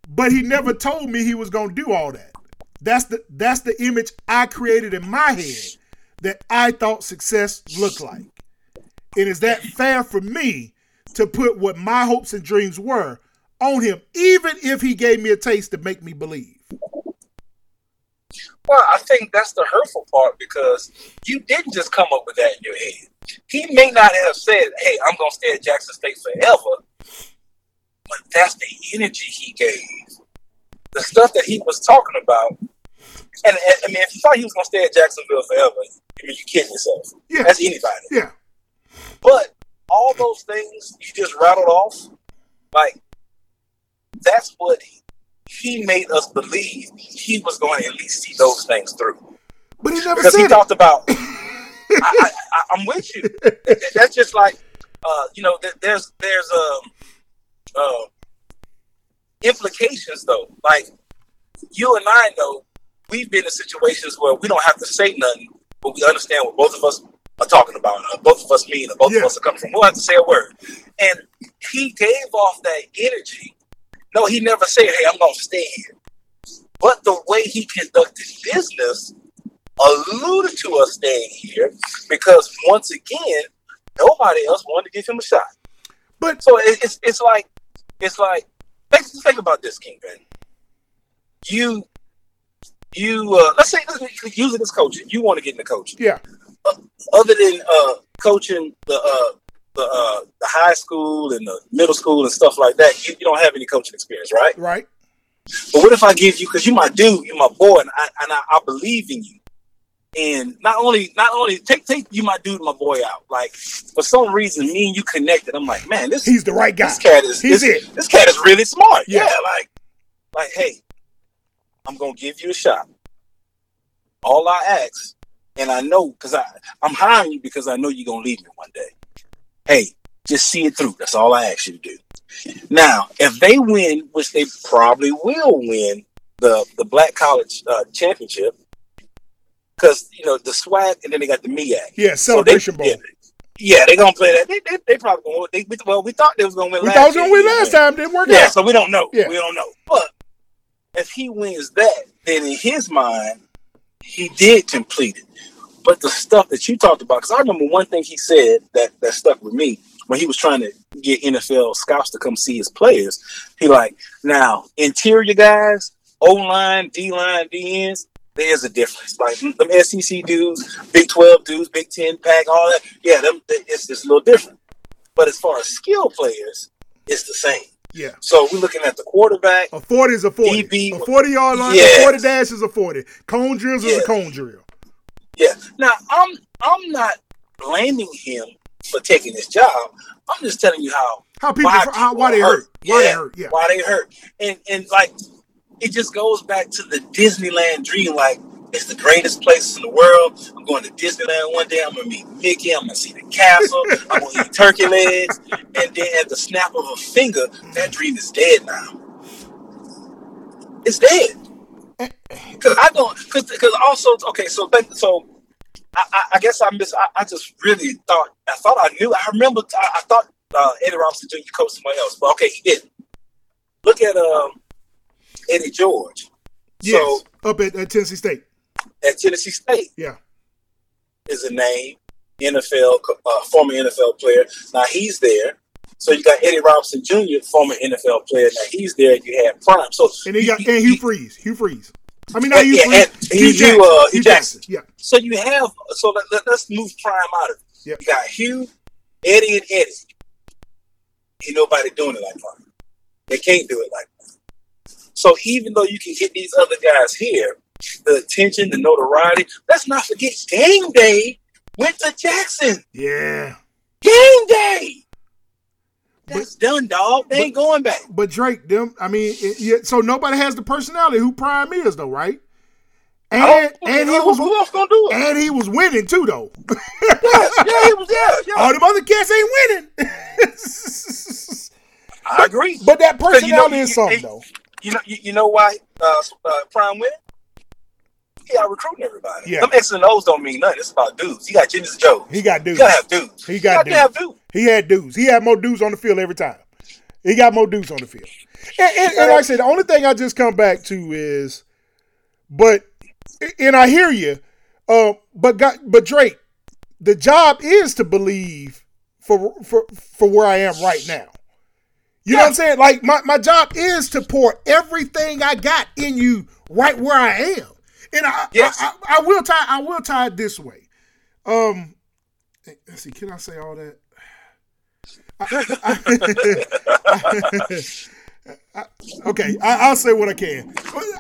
But he never told me he was gonna do all that. That's the that's the image I created in my head that I thought success looked like. And is that fair for me to put what my hopes and dreams were on him, even if he gave me a taste to make me believe? Well, I think that's the hurtful part because you didn't just come up with that in your head. He may not have said, "Hey, I'm gonna stay at Jackson State forever," but that's the energy he gave, the stuff that he was talking about. And, and I mean, if you thought he was gonna stay at Jacksonville forever, I mean, you kidding yourself. Yeah. That's anybody. Yeah. But all those things you just rattled off, like that's what he, he made us believe he was going to at least see those things through. But he never Because he it. talked about, I, I'm with you. That's just like, uh, you know, there's there's um, uh, implications though. Like you and I know, we've been in situations where we don't have to say nothing, but we understand what both of us are talking about. Uh, both of us mean, both Yeah. of us are coming from. We don't have to say a word. And he gave off that energy. No, he never said, "Hey, I'm gonna stay here." But the way he conducted business alluded to us staying here because once again, nobody else wanted to give him a shot. But So it's it's like it's like think, think about this, Kingpin. You you uh, let's say let's use it coaching. You want to get into coaching. yeah, Other than uh, coaching the uh, the uh, the high school and the middle school and stuff like that, you, you don't have any coaching experience, right? right. But what if I give you because you're my dude, you're my boy, and I and I, I believe in you. And not only not only take take you my dude, my boy out. Like for some reason, me and you connected. I'm like, man, this He's the right guy. this cat is He's this, it. this cat is really smart. Yeah. Yeah. like like hey, I'm gonna give you a shot. All I ask, and I know because I I'm hiring you because I know you're gonna leave me one day. Hey, just see it through. That's all I ask you to do. Now, if they win, which they probably will win, the the Black College uh, Championship, because you know the SWAC and then they got the MEAC. Yeah, So they- celebration bowl. Yeah, yeah, they gonna play that. They, they, they probably gonna. They, well, we thought they was gonna win. we last thought he was gonna win last time. Didn't work yeah, out. so we don't know. Yeah. We don't know. But if he wins that, then in his mind, he did complete it. But the stuff that you talked about, because I remember one thing he said that that stuck with me when he was trying to get NFL scouts to come see his players. He like, now interior guys, O line, D line, D ends. There's a difference. Like mm, them SEC dudes, Big Twelve dudes, Big Ten pack, all that. Yeah, them it's, it's a little different. But as far as skill players, it's the same. Yeah. So we're looking at the quarterback. A 40 is a 40. DB a 40 yard line, Yeah. a 40 dash is a 40. Cone drills is a cone drill. Yeah. Now I'm I'm not blaming him for taking his job. I'm just telling you how How people, why, how, why they people hurt. Why they hurt. Yeah. Why they hurt. And and like it just goes back to the Disneyland dream. Like it's the greatest place in the world. I'm going to Disneyland one day. I'm gonna meet Mickey. I'm gonna see the castle. I'm gonna eat turkey legs. And then at the snap of a finger, that dream is dead now. It's dead. Cause I don't. Cause, cause also okay. So so. I, I, guess I miss. I, I just really thought. I thought I knew. I remember. I, I thought uh, Eddie Robinson Jr. coached somebody else, but okay, he didn't. Look at um, Eddie George. Yes. Up at, at Tennessee State. At Tennessee State Yeah. is a name, NFL uh, former NFL player. Now he's there. So you got Eddie Robinson Jr., former NFL player. Now he's there. You had Prime. So And he got and Hugh Freeze. Hugh Freeze. I mean, not Hugh Freeze. Hue- Jackson. Uh, Hue Hue Jackson. Yeah. So you have so let, us move Prime out of it. Yep. You got Hue, Eddie, and Eddie. Ain't nobody doing it like Prime. They can't do it like that. So even though you can get these other guys here, the attention, the notoriety. Let's not forget Game Day went to Jackson. Yeah. Game Day. That's done, dog. They ain't going back. But Drake, them, I mean, it, yeah, so nobody has the personality who Prime is, though, right? And and he who- was who else gonna do it? and he was winning too, though. Yes, yeah, he was there. Yeah. All them other cats ain't winning. I agree. but that Because you know, personality is you- something, you- though. You know, you, you know why uh, uh, Prime winning? He out recruiting everybody. Yeah. Them X and O's don't mean nothing. It's about dudes. You got Jimmy's Joe. He got You dudes. gotta have dudes. He You got got to have dudes. dudes. He had dudes. He had more dudes on the field every time. He got more dudes on the field. And, and, and like I said, the only thing I just come back to is, but, and I hear you, uh, but got, but Drake, the job is to believe for for for where I am right now. You know what I'm saying? Like my, my job is to pour everything I got in you right where I am. And I Yes. I, I, I will tie I will tie it this way. Um let's see, can I say all that? I- okay, I, I'll say what I can.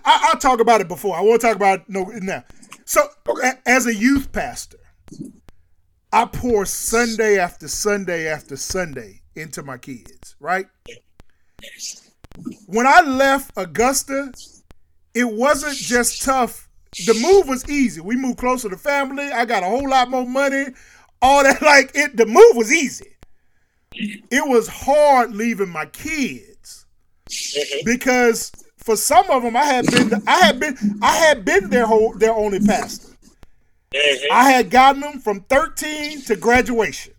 I, I'll talk about it before. I won't talk about it no now. So, a- as a youth pastor, I pour Sunday after Sunday after Sunday into my kids. Right? When I left Augusta, it wasn't just tough. The move was easy. We moved closer to family. I got a whole lot more money. All that, like it. The move was easy. It was hard leaving my kids mm-hmm. because for some of them, I had been, I had been, I had been their whole, their only pastor. Mm-hmm. I had gotten them from 13 to graduation.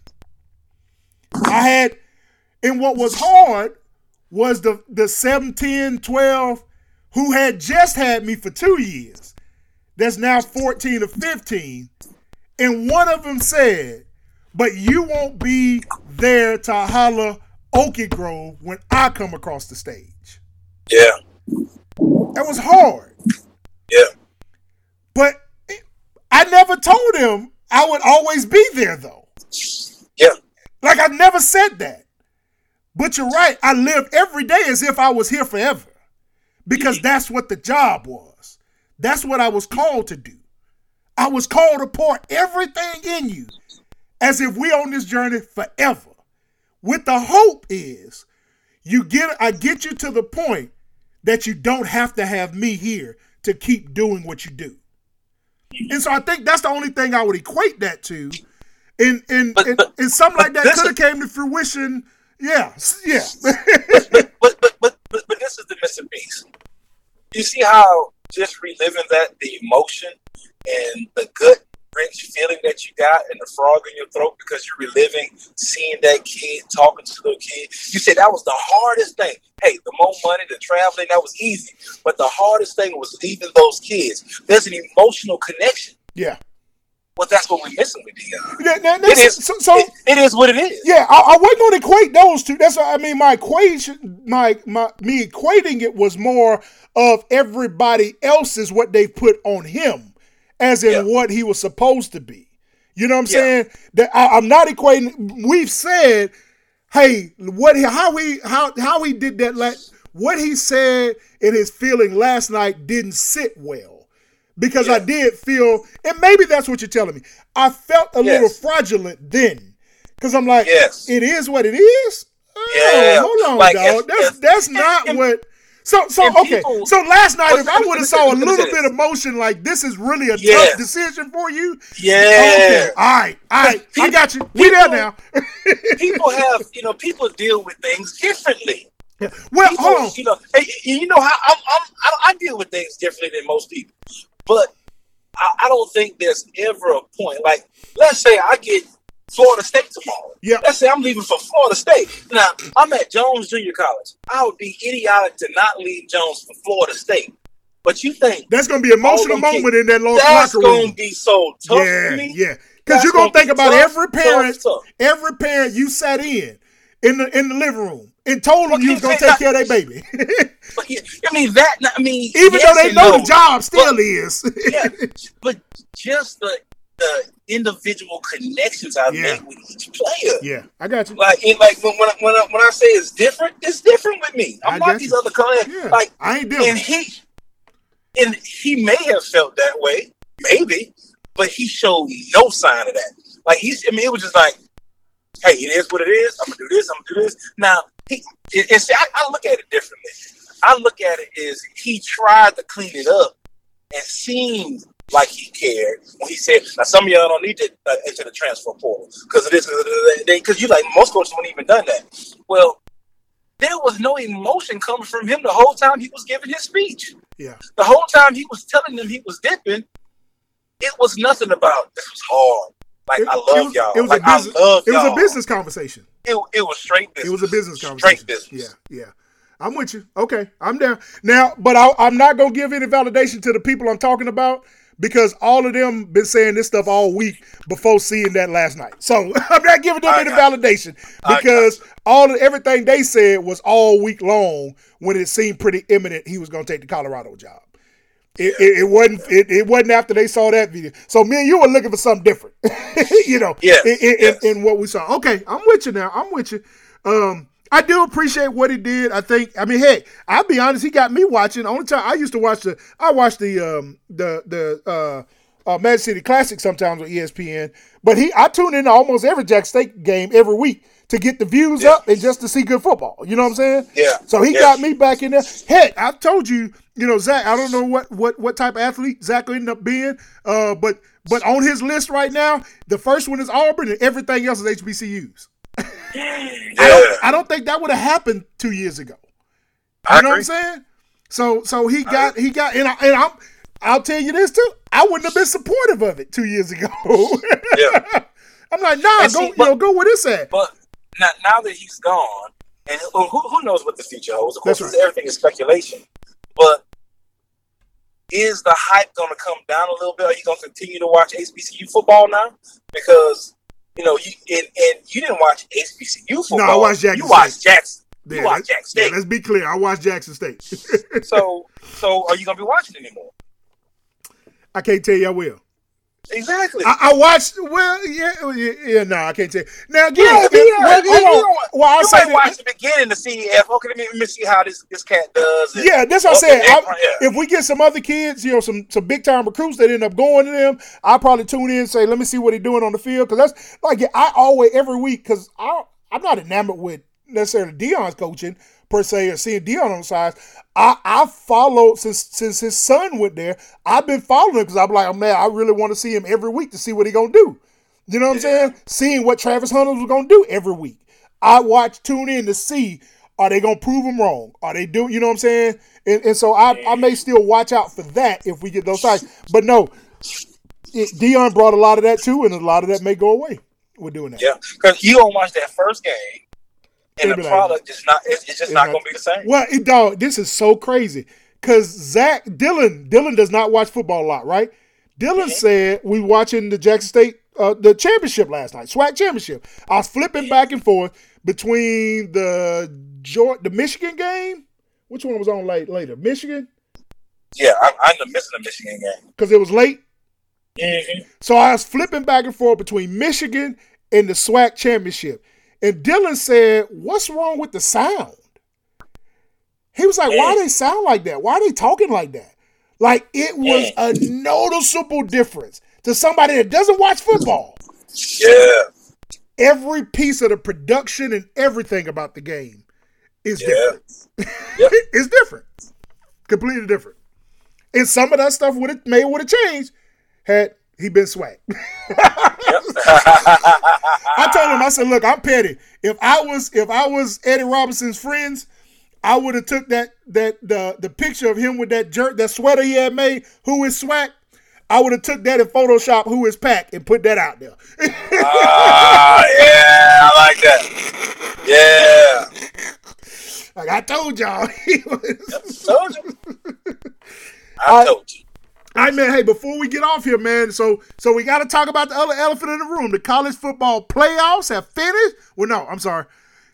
I had, and what was hard was the the 7, 10, 12 who had just had me for two years. That's now 14 or 15. And one of them said, but you won't be there to holler Okie Grove when I come across the stage. Yeah, That was hard. yeah. But it- I never told him I would always be there though. Yeah. Like I never said that. But you're right. I live every day as if I was here forever. Because mm-hmm. that's what the job was. That's what I was called to do. I was called to pour everything in you as if we're on this journey forever. With the hope is you get I get you to the point that you don't have to have me here to keep doing what you do. And so I think that's the only thing I would equate that to. And and, But- and, but- and something like that could have came to fruition. Yeah. Yeah. but, but, but, but, but, but this is the missing piece. You see how just reliving that, the emotion and the good, rich feeling that you got and the frog in your throat because you're reliving seeing that kid, talking to the kid. You said that was the hardest thing. Hey, the more money, the traveling, that was easy. But the hardest thing was leaving those kids. There's an emotional connection. yeah. Well, that's what we're missing with Deion. That- that- It is, so, so it- it is what it is. Yeah, I, I wasn't going to equate those two. That's what I mean. My equation, my my me equating it was more of everybody else's what they put on him, as in Yeah. what he was supposed to be. You know what I'm Yeah. saying? That I, I'm not equating. We've said hey, what how he how how he did that last what he said in his feeling last night didn't sit well. Because I did feel, and maybe that's what you're telling me. I felt a little fraudulent then. Because I'm like, Yes. it is what it is. Oh, Yeah. hold on, Like, dog. if- That's if- that's not if- what. So so okay. people- so last night, if I would have saw a little bit of motion, like this is really a Yes. tough decision for you. Yeah. Okay. All right. All right. I got you. We there people- now. people have, you know, people deal with things differently. Yeah. Well, People, hold on. you know, hey, you know how I'm, I'm, I, I deal with things differently than most people, but I, I don't think there's ever a point. Like, let's say I get Florida State tomorrow. Yeah. Let's say I'm leaving for Florida State. Now I'm at Jones Junior College. I would be idiotic to not leave Jones for Florida State. But you think That's gonna be an emotional moment in that lo- that's locker room. That's gonna be so tough yeah, for me? yeah. Because you're gonna gonna think about tough, every parent, tough. every parent you sat in in the in the living room and told them Well, you was gonna take care of their baby, But yeah, I mean that. I mean, even yes though they know no. the job still is. yeah, but just the the individual connections I Yeah. make with each player. yeah, I got you. Like, like when when I, when, I, when I say it's different, it's different with me. I'm I not these you. other colors. Yeah, Like, I ain't and he and he may have felt that way, maybe, but he showed no sign of that. Like he's, I mean, it was just like, hey, it is what it is. I'm gonna do this. I'm gonna do this. Now, he, and see, I, I look at it differently. I look at it as he tried to clean it up and seemed like he cared when he said, "Now some of y'all don't need to uh, enter the transfer portal because of this, because you like most coaches wouldn't even done that." Well, there was no emotion coming from him the whole time he was giving his speech. Yeah, The whole time he was telling them he was dipping, it was nothing about this was hard. Like It- I love was- y'all. it was a business- it was y'all. a business conversation. It, it was straight business. It was a business conversation. Straight business. Yeah, yeah. I'm with you. Okay, I'm down now, but I, I'm not gonna give any validation to the people I'm talking about because all of them been saying this stuff all week before seeing that last night. So I'm not giving them I any validation because all of, everything they said was all week long when it seemed pretty imminent he was gonna take the Colorado job. It, it, it wasn't. It, it wasn't after they saw that video. So me and you were looking for something different, you know. Yes, in, in, yes. in what we saw. Okay, I'm with you now. I'm with you. Um, I do appreciate what he did. I think. I mean, hey, I'll be honest. He got me watching. Only time I used to watch the. I watched the um the the uh, uh Magic City Classic sometimes on ESPN. But he, I tune in to almost every Jack State game every week to get the views Yeah. up and just to see good football. You know what I'm saying? Yeah. So he Yeah. got me back in there. Heck, I've told you, you know, Zach. I don't know what what what type of athlete Zach will end up being, uh, but but on his list right now, the first one is Auburn, and everything else is HBCUs. I don't I don't think that would have happened two years ago. You I know what I'm saying? So so he got he got and I, and I'm I'll tell you this too. I wouldn't have been supportive of it two years ago. Yeah. I'm like, nah, And go see, you know, go where this at. But now, now that he's gone, and who, who knows what the future holds? Of course, it's- everything is speculation. But is the hype going to come down a little bit? Are you going to continue to watch HBCU football now? Because you know, you and, and you didn't watch HBCU football. I watched Jackson You watched State. Jackson. You watched Jackson yeah, State. let's be clear. I watched Jackson State. so, so are you going to be watching anymore? I can't tell you I will. Exactly. I, I watched. Well, yeah, oh, yeah, yeah. No, I can't tell. You. Now again, Yeah, yeah, well, yeah, hold on. don't- Well, I'll you say might watch the beginning to see if okay, let me, let me see how this this cat does. Yeah, that's what I Oh, said. I- If we get some other kids, you know, some some big time recruits that end up going to them, I'll probably tune in and say, let me see what he's doing on the field. Because that's like I always every week because I I'm not enamored with necessarily Deion's coaching per se or seeing Deion on the sides. I I followed since since his son went there. I've been following him because I'm like, oh man, I really want to see him every week to see what he gonna do. You know what I'm saying? Seeing what Travis Hunter was gonna do every week. I watch, tune in to see are they gonna prove him wrong? Are they doing? You know what I'm saying? And, and so I, I may still watch out for that if we get those sides. But no, it, Deion brought a lot of that too, and a lot of that may go away. We're doing that. Yeah, because you don't watch that first game, and the like- product is not. It's, it's just It's not not- going to be the same. Well, it, dog, this is so crazy because Zach Dylan Dylan does not watch football a lot, right? Dylan said we watching the Jackson State uh, the championship last night, SWAC championship. I was flipping back and forth between the Georgia, the Michigan game. Which one was on late later? Michigan Yeah, I, I'm missing the Michigan game. because it was late. Mm-hmm. So I was flipping back and forth between Michigan and the SWAC championship. And Dylan said, What's wrong with the sound? He was like, Why they sound like that? Why are they talking like that? Like it was a noticeable difference to somebody that doesn't watch football. Yeah. Every piece of the production and everything about the game is Yeah. different. Yep. it's different. Completely different. And some of that stuff would have may would have changed had he been SWAC. I told him, I said, look, I'm petty. If I was if I was Eddie Robinson's friends, I would have took that that the the picture of him with that jerk that sweater he had made, who is SWAC. I would have took that in Photoshop, who is pack, and put that out there. Ah, yeah, I like that. Yeah. like I told y'all. he was- Told you. I told you. All right, man. Hey, before we get off here, man. So, so we got to talk about the other elephant in the room. The college football playoffs have finished. Well, no, I'm sorry.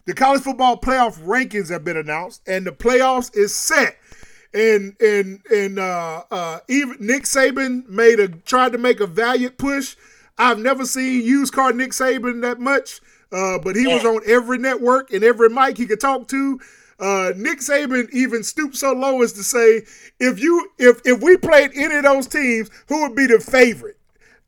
The college football playoff rankings have been announced, and the playoffs is set. And and and uh, uh, even Nick Saban made a tried to make a valiant push. I've never seen used car Nick Saban that much, uh, but he was on every network and every mic he could talk to. Uh, Nick Saban even stooped so low as to say, if you if if we played any of those teams, who would be the favorite?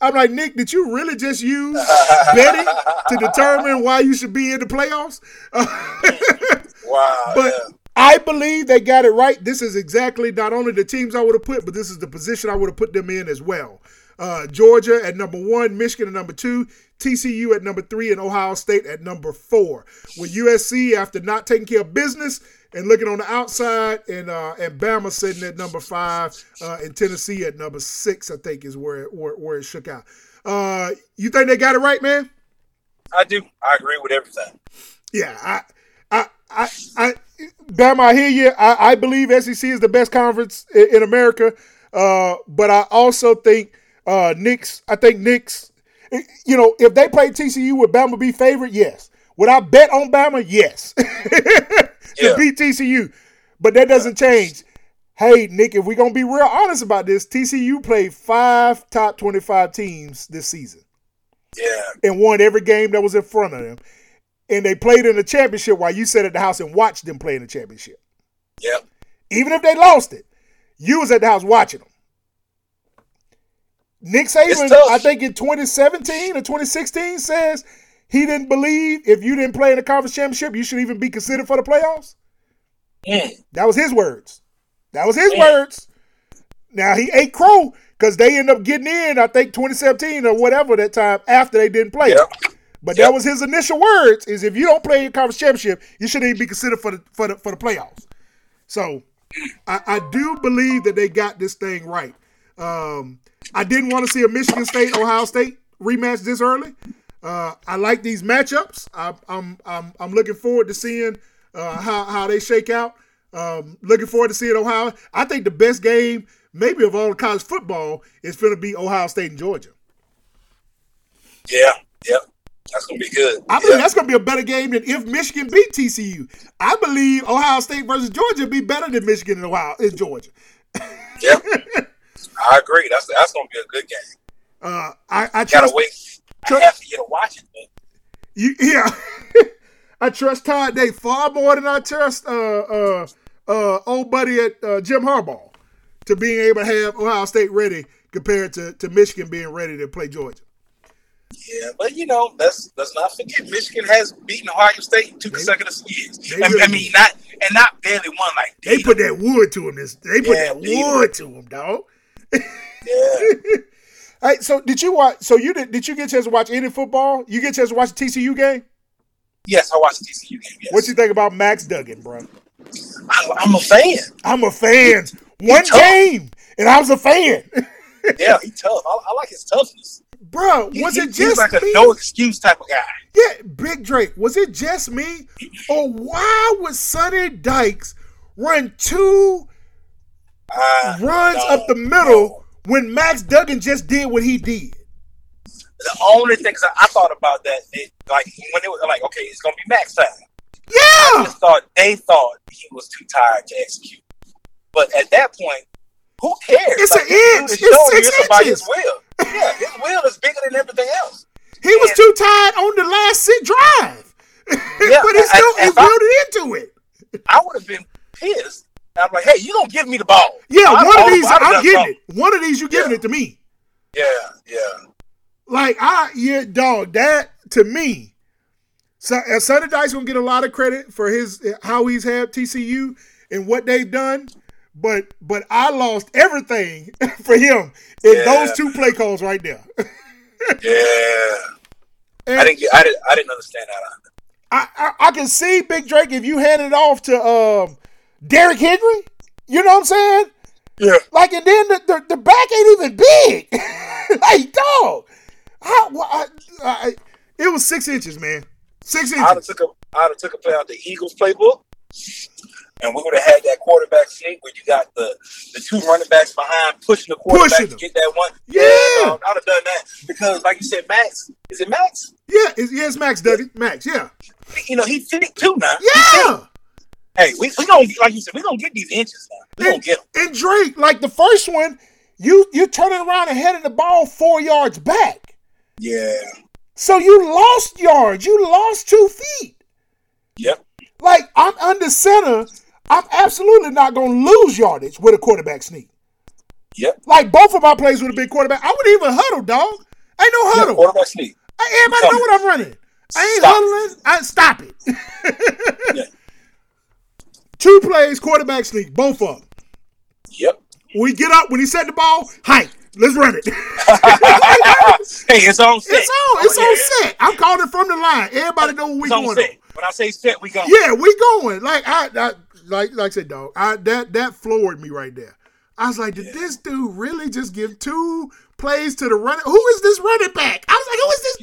I'm like, Nick, did you really just use betting to determine why you should be in the playoffs? Wow. But yeah. I believe they got it right. This is exactly not only the teams I would have put, but this is the position I would have put them in as well. Uh, Georgia at number one, Michigan at number two, TCU at number three, and Ohio State at number four. With USC, after not taking care of business and looking on the outside, and uh, and Bama sitting at number five, uh, and Tennessee at number six, I think is where it, where, where it shook out. Uh, you think they got it right, man? I do. I agree with everything. Yeah, I, I, I, I, Bama, I hear you. I, I believe SEC is the best conference in, in America, uh, but I also think uh, Nick's. I think Nick's. You know, if they play TCU, would Bama be favorite? Yes. Would I bet on Bama? Yes. to Yeah. beat TCU, but that doesn't change. Hey, Nick, if we're gonna be real honest about this, TCU played five top twenty-five teams this season Yeah. and won every game that was in front of them. And they played in the championship while you sat at the house and watched them play in the championship. Yep. Even if they lost it, you was at the house watching them. Nick Saban. I think in 2017 or 2016 says he didn't believe if you didn't play in the conference championship, you should even be considered for the playoffs. Mm. That was his words. That was his words. Now he ate crow because they end up getting in, I think 2017 or whatever that time after they didn't play. Yep. But Yep. that was his initial words: is if you don't play your conference championship, you shouldn't even be considered for the for the for the playoffs. So I, I do believe that they got this thing right. Um, I didn't want to see a Michigan State Ohio State rematch this early. Uh, I like these matchups. I, I'm I'm I'm looking forward to seeing uh, how how they shake out. Um, looking forward to seeing Ohio. I think the best game, maybe of all college football, is going to be Ohio State and Georgia. Yeah. Yep. That's gonna be good. I believe yeah. that's going to be a better game than if Michigan beat TCU. I believe Ohio State versus Georgia be better than Michigan and Ohio and Georgia. Yep. I agree. That's that's gonna be a good game. Uh, I, I Gotta trust wait. Tr- I have to get to watch it. But you. Yeah, I trust Todd Day far more than I trust uh, uh, uh, old buddy at uh, Jim Harbaugh to being able to have Ohio State ready compared to, to Michigan being ready to play Georgia. yeah, but you know, let's let's not forget Michigan has beaten Ohio State in two They- consecutive years. they I, I mean, not and not barely won like They beat put that wood to him. This they put Yeah, that wood to him, dog. Yeah. Hey, so did you watch? So you did? Did you get a chance to watch any football? You get a chance to watch the TCU game? yes, I watched the TCU game. Yes. What you think about Max Duggan, bro? I, I'm a fan. I'm a fan. One tough. game, and I was a fan. Yeah, he's tough. I, I like his toughness. Bro, He- was he- it he's just like a no excuse type of guy? Yeah, Big Drake. Was it just me, or why would Sonny Dykes run two Uh, runs up the middle when Max Duggan just did what he did? The only things I, I thought about that, it, like when it was like, okay, it's gonna be max time. I Yeah, just thought they thought he was too tired to execute. But at that point, who cares? It's Like, an inch. It's six you about inches. his will. Yeah, his will is bigger than everything else. he was too tired on the last sit drive. Yeah, but he I- still he I- willed it into it. I would have been pissed. I'm like, hey, you don't give me the ball. Yeah, I- one of these, I'm getting something. it. One of these, you giving Yeah. it to me. Yeah, yeah. Like I, yeah, dog. That to me, so uh, Sonny Dykes gonna get a lot of credit for his how he's had TCU and what they've done. But but I lost everything for him in Yeah. those two play calls right there. Yeah. And I didn't get I didn't I didn't understand that. I, I, I can see Big Drake if you hand it off to um, Derrick Henry. You know what I'm saying? Yeah. Like, and then the, the, the back ain't even big. like, dog. How, I, I, it was six inches, man. Six inches. I'd have took a I'd have took a play out the Eagles playbook. And we would have had that quarterback sneak where you got the, the two running backs behind pushing the quarterback Pushing to get that one. Yeah. dog, I'd have done that. Because like you said, Max, is it Max? Yeah, it's, yeah, it's Max, Dougie. Max, yeah. You know, he's thick too now. Yeah. Hey, we we gonna like you said, we gonna get these inches now. We gonna get them. and Drake, like the first one, you you turning around and heading the ball four yards back. Yeah. So you lost yards. You lost two feet. Yep. Like I'm under center. I'm absolutely not going to lose yardage with a quarterback sneak. Yep. Like both of my plays would have been quarterback. I wouldn't even huddle, dog. Ain't no huddle. Yeah, quarterback sneak. I- Everybody know what I'm running. I ain't Stop. huddling. I stop it. Yeah. Two plays, quarterback sneak, both of them. Yep. When we get up, when he set the ball, hike. Let's run it. hey, it's on set. it's on. It's Oh, on set. I'm calling from the line. Everybody know what we It's going on. When I say set, we go. Yeah, we going. Like I, I like like I said, dog. I that that floored me right there. I was like, did this dude really just give two plays to the running? Who is this running back? I was like, who is this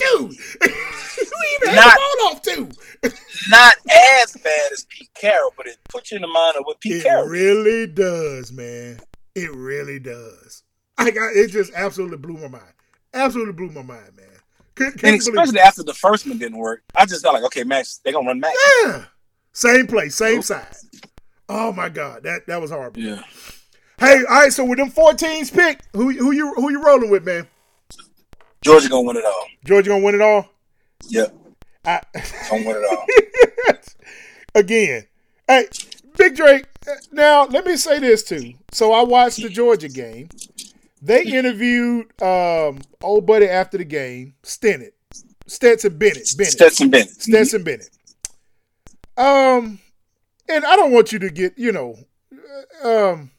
dude? even Not- off to? Not as bad as Pete Carroll, but it puts you in the mind of what Pete It Carroll. did. really does, man. It really does. I got it. Just absolutely blew my mind. Absolutely blew my mind, man. Couldn't, And couldn't believe especially after the first one didn't work, I just got like, okay, Max, they're gonna run Max. Yeah. Same place, same oh. side. Oh my God, that that was horrible. Yeah. Hey, all right. So with them 14s picked, who who you who you rolling with, man? Georgia gonna win it all. Georgia gonna win it all. Yep. I, Gonna win it all. again, hey, Big Drake. Now let me say this too. So I watched the Georgia game. They interviewed um old buddy after the game, Stennett, Stetson Bennett, Bennett, Stetson Bennett. Stetson Bennett. Um, and I don't want you to get, you know, um,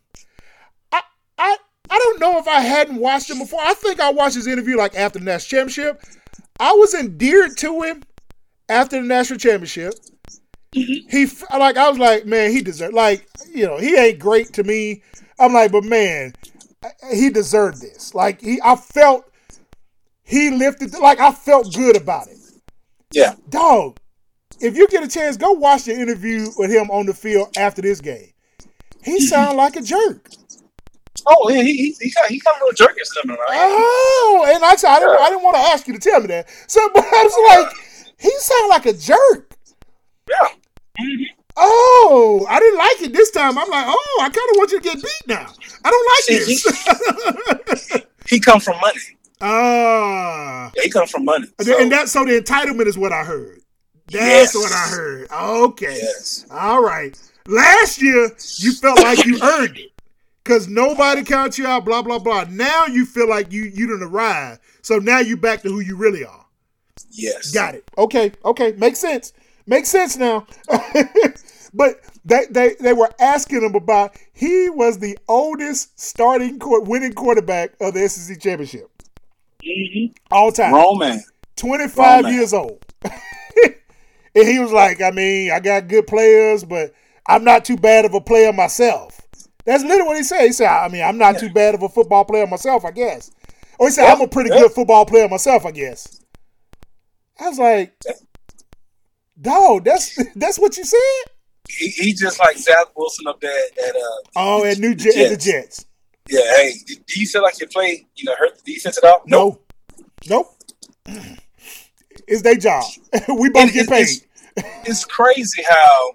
I, I, I don't know if I hadn't watched him before. I think I watched his interview like after the national championship. I was endeared to him after the national championship. He like I was like, man, he deserved like you know he ain't great to me. I'm like, but man, he deserved this. Like he, I felt he lifted. Like I felt good about it Yeah. dog, if you get a chance, go watch the interview with him on the field after this game. He sound like a jerk. Oh, yeah, he he he kind he of a little jerky something, right? Oh, and I said I didn't, I didn't want to ask you to tell me that. So, but I was like, he sounded like a jerk. Yeah. Oh, I didn't like it this time. I'm like, oh, I kind of want you to get beat now. I don't like See, this. He come from money. Ah, Yeah, he come from money. and that so the entitlement is what I heard. That's Yes. what I heard. Okay. yes. All right. Last year, you felt like you earned it because nobody counts you out, blah, blah, blah. Now you feel like you, you didn't arrive. So now you're back to who you really are. Yes. Got it. Okay. Okay. Makes sense. Makes sense now. but they, they, they were asking him about he was the oldest starting court, winning quarterback of the SEC championship Mhm. all time. Roman. 25 Roman. years old. and he was like, I mean, I got good players, but I'm not too bad of a player myself. That's literally what he said. He said, I mean, I'm not too bad of a football player myself, I guess. Or he said, Yeah, I'm a pretty yeah. good football player myself, I guess. I was like, dog, that's that's what you said? He, he just like Zach Wilson up there at uh Oh, at New Jet, at the Jets. yeah, hey, do you feel like your play, you know, hurt the defense at all? No. Nope. It's their job. we both And get paid. it's- It's crazy how,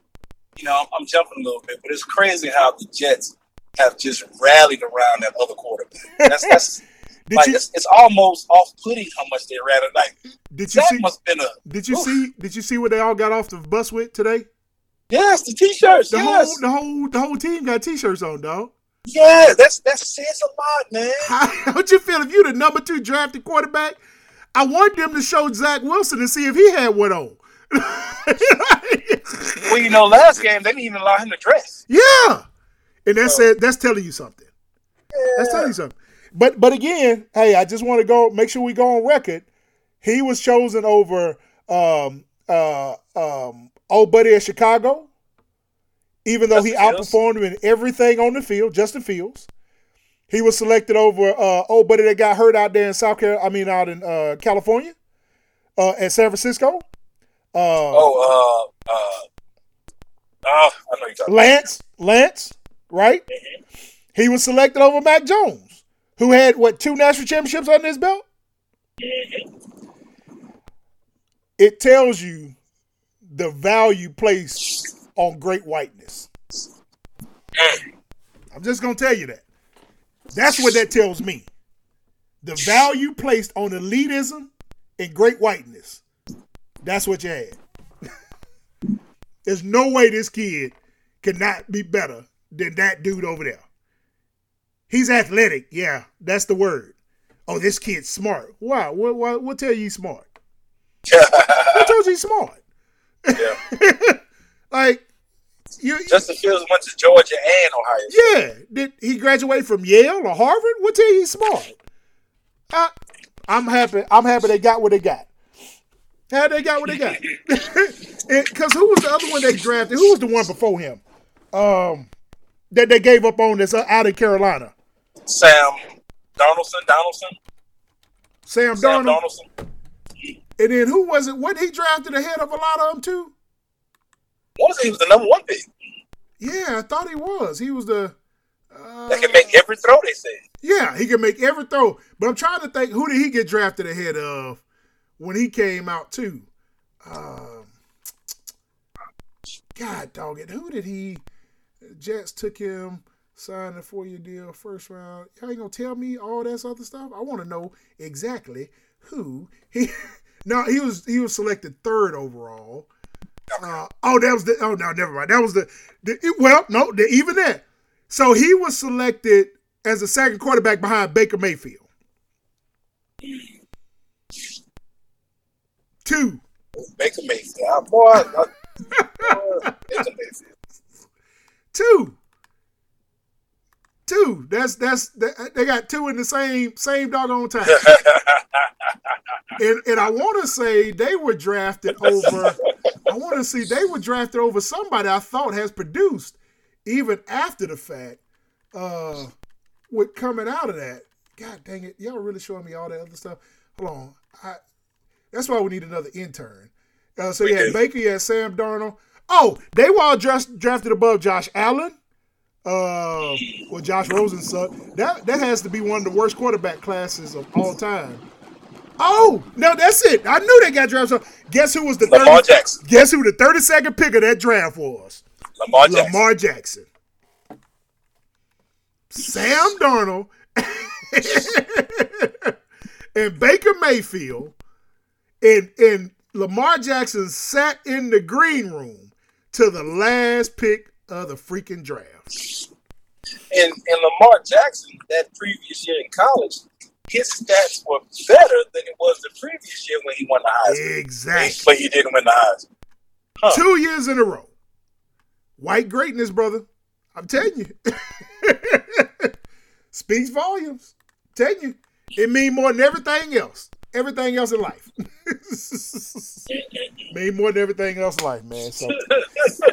you know, I'm, I'm jumping a little bit, but it's crazy how the Jets have just rallied around that other quarterback. That's that's like you it's, it's almost off-putting how much they it. Like did you that see must been a did you oof. see did you see what they all got off the bus with today? yes, the t-shirts. The yes, whole the whole the whole team got t-shirts on, dog. yeah, that's that says a lot, man. How how'd you feel if you the number two drafted quarterback? I want them to show Zach Wilson and see if he had one on. Well, you know, last game they didn't even allow him to dress. yeah, and that said that's telling you something. That's telling you something. But but again, hey, I just want to go make sure we go on record. He was chosen over um uh um old buddy at Chicago, even though he Justin Fields. outperformed him in everything on the field. Justin Fields. He was selected over uh old buddy that got hurt out there in South Carolina. I mean, out in uh California, uh at San Francisco. Uh, Oh, uh, uh, oh, I know you're talking. Lance, Lance, right? He was selected over Mac Jones, who had what two national championships under his belt. It tells you the value placed on great whiteness. I'm just gonna tell you that. That's what that tells me. The value placed on elitism and great whiteness. That's what you had. There's no way this kid cannot be better than that dude over there. He's athletic. Yeah, that's the word. Oh, this kid's smart. Why? What, what, what tell you smart? What told you smart? Yeah. Like, you, Justin Fields went to Georgia and Ohio. State. yeah. Did he graduate from Yale or Harvard? What tell you smart? I, I'm happy. I'm happy they got what they got. How they got what they got? Because who was the other one they drafted? Who was the one before him? Um, that they gave up on this uh, out of Carolina. Sam Donaldson, Donaldson, Sam Sam Darnold. Donaldson. And then who was it? What he drafted ahead of a lot of them too? What was he? He was the number one pick. Yeah, I thought he was. He was the. Uh, That can make every throw. They said. yeah, he can make every throw. But I'm trying to think who did he get drafted ahead of when he came out too. Um, God dog it. Who did he? Jets took him, signed a four year deal, first round. Y'all ain't gonna tell me all that other stuff. I want to know exactly who he. no, he was he was selected third overall. Uh, oh, that was the. Oh no, never mind. That was the. the it- well, no, the, even that. So he was selected as the second quarterback behind Baker Mayfield. Two. Baker Mayfield. Boy, uh, boy, Baker Mayfield. Two. Two. That's that's that- they got two in the same same doggone time. and and I want to say they were drafted over. I want to see they were drafted over somebody I thought has produced even after the fact. Uh, with coming out of that, God dang it, y'all really showing me all that other stuff. Hold on, I. That's why we need another intern. Uh, so We you had do. Baker, you had Sam Darnold. Oh, they were all dressed, drafted above Josh Allen. Uh, well, Josh Rosen son. That that has to be one of the worst quarterback classes of all time. Oh, no, that's it. I knew they got drafted. So guess who was the Lamar 30, Jackson. Guess who the thirty second pick of that draft was? Lamar Jackson. Lamar Jackson. Sam Darnold and Baker Mayfield and and Lamar Jackson sat in the green room to the last pick of the freaking draft. And and Lamar Jackson, that previous year in college, his stats were better than it was the previous year when he won the Heisman. Exactly. But he didn't win the Heisman. Huh. Two years in a row. White greatness, brother. I'm telling you. Speaks volumes. telling you. It means more than everything else. Everything else in life. mean more than everything else in life, man. So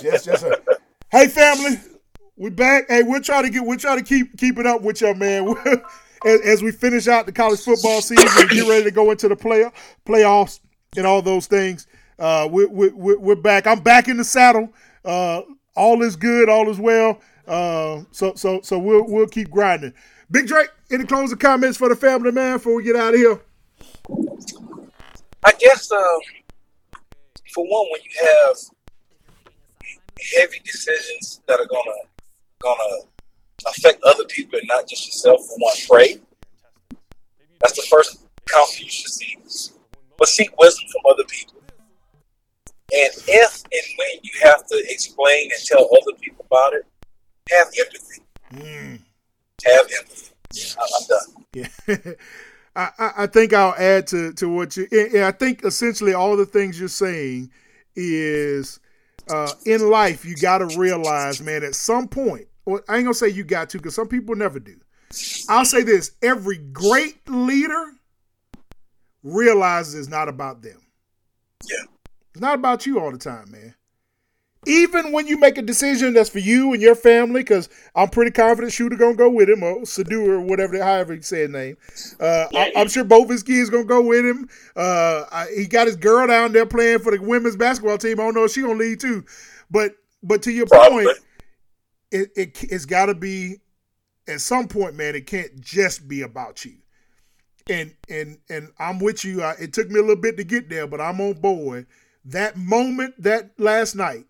just just a, Hey family, we back. Hey, we'll try to get we'll try to keep keep it up with you, man. as, as we finish out the college football season and get ready to go into the play playoffs and all those things. Uh, we, we, we, we're back. I'm back in the saddle. Uh, all is good. All is well. Uh, so so so we'll we'll keep grinding. Big Drake, any closing comments for the family, man, before we get out of here? I guess um, for one, when you have heavy decisions that are gonna gonna affect other people and not just yourself, for one, pray. That's the first counsel you should seek. But seek wisdom from other people. And if and when you have to explain and tell other people about it, have empathy. Mm. Have empathy. Yeah. I'm done. Yeah. I, I think I'll add to, to what you. I think essentially all the things you're saying is uh, in life you got to realize, man, at some point. Well, I ain't gonna say you got to because some people never do. I'll say this: every great leader realizes it's not about them. Yeah, it's not about you all the time, man even when you make a decision that's for you and your family, because I'm pretty confident Shooter gonna go with him or Sadu or whatever, however you say his name. Uh, I, am sure both his kids gonna go with him. Uh, I, he got his girl down there playing for the women's basketball team. I don't know if she gonna lead too, but but to your Probably. point, it, it it's got to be at some point, man. It can't just be about you. And and and I'm with you. I, it took me a little bit to get there, but I'm on board. That moment, that last night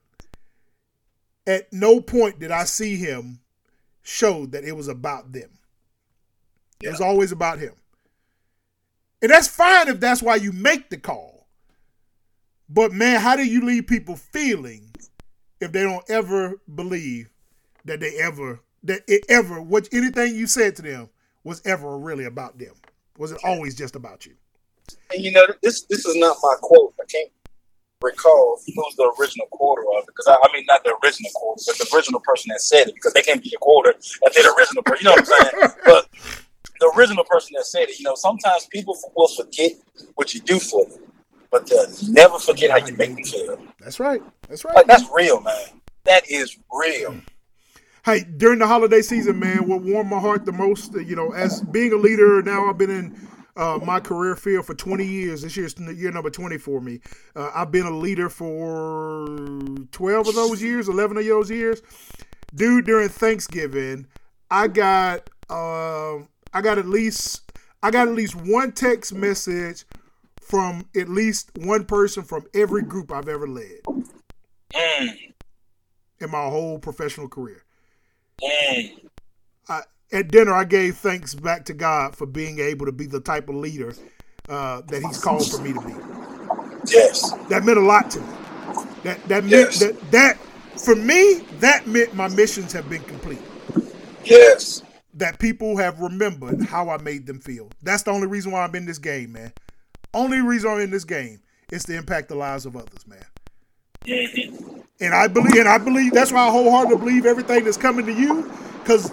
at no point did I see him show that it was about them. Yeah. It was always about him. And that's fine if that's why you make the call. But man, how do you leave people feeling if they don't ever believe that they ever that it ever what anything you said to them was ever really about them? Was it always just about you? And you know, this this is not my quote. I can't recall who's the original quarter of it. Because I, I, mean, not the original quarter, but the original person that said it. Because they can't be the quarter and they're the original person. You know what I'm saying? but the original person that said it. You know, sometimes people will forget what you do for them, but they never forget how you make them feel. That's right. That's right. Like, that's real, man. That is real. Hey, during the holiday season, man, what warmed my heart the most, you know, as being a leader now, I've been in uh, my career field for 20 years. This year's year number 20 for me. Uh, I've been a leader for 12 of those years, 11 of those years. Dude, during Thanksgiving, I got uh, I got at least I got at least one text message from at least one person from every group I've ever led mm. in my whole professional career. Mm. I, at dinner, I gave thanks back to God for being able to be the type of leader uh, that He's called for me to be. Yes, that meant a lot to me. That that yes. meant that that for me that meant my missions have been complete. Yes, that people have remembered how I made them feel. That's the only reason why I'm in this game, man. Only reason I'm in this game is to impact the lives of others, man. And I believe, and I believe that's why I wholeheartedly believe everything that's coming to you, because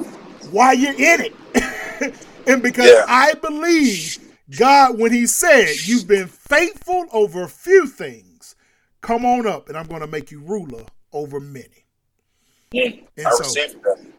why you're in it. and because yeah. I believe God, when He said, You've been faithful over a few things, come on up and I'm going to make you ruler over many. Mm, and I so,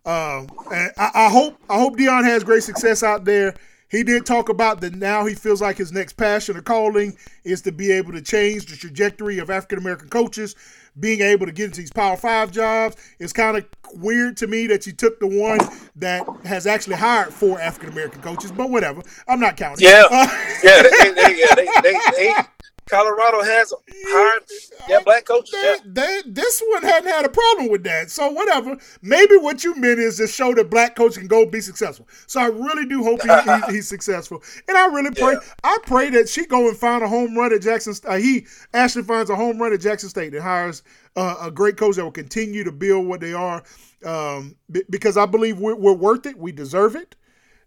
um, and I, I, hope I hope Deion has great success out there. He did talk about that now he feels like his next passion or calling is to be able to change the trajectory of African American coaches being able to get into these Power Five jobs. It's kind of weird to me that you took the one that has actually hired four African American coaches, but whatever. I'm not counting. Yeah, uh, yeah, they, they, yeah, they, they, they, Colorado has hired yeah black coaches. They, yeah. they, this one hadn't had a problem with that. So whatever. Maybe what you meant is to show that black coach can go be successful. So I really do hope he, he, he's successful. And I really pray. Yeah. I pray that she go and find a home run at Jackson. Uh, he actually finds a home run at Jackson State and hires uh, a great coach that will continue to build what they are. Um, because I believe we're, we're worth it. We deserve it.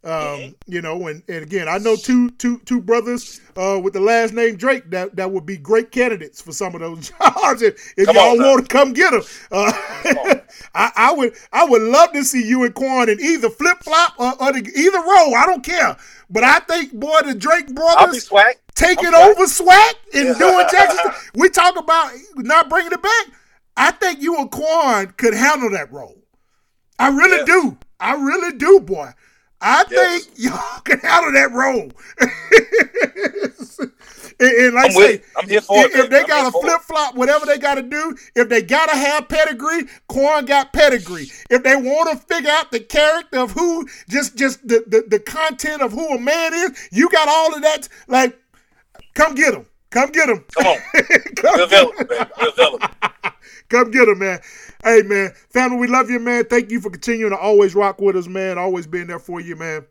Um, you know, and, and again, I know two two two brothers uh, with the last name Drake that, that would be great candidates for some of those jobs. If, if y'all want to come get them, uh, I, I, would I would love to see you and Quan in either flip flop or, or the, either row. I don't care, but I think boy the Drake brothers taking over SWAC and doing Jackson. we talk about not bringing it back. I think you and Quan could handle that role. I really yeah. do. I really do, boy. I yes. think y'all can handle that role. and, and, like I'm, say, I'm here for if, it. If they got to flip flop, whatever they got to do, if they got to have pedigree, Quan got pedigree. If they want to figure out the character of who, just just the, the, the content of who a man is, you got all of that. Like, come get them. Come get them. Come on. Come available, man. Available. Come get them, man. Hey, man. Family, we love you, man. Thank you for continuing to always rock with us, man. Always being there for you, man.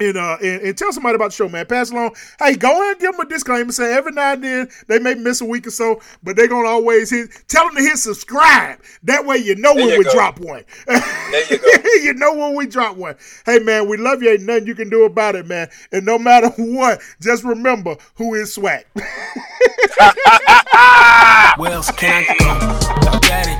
And, uh, and, and tell somebody about the show, man. Pass along. Hey, go ahead and give them a disclaimer. Say every now and then they may miss a week or so, but they're gonna always hit. Tell them to hit subscribe. That way you know there when you we go. drop one. There you go. you know when we drop one. Hey man, we love you. Ain't nothing you can do about it, man. And no matter what, just remember who is SWAC. Where else can I go?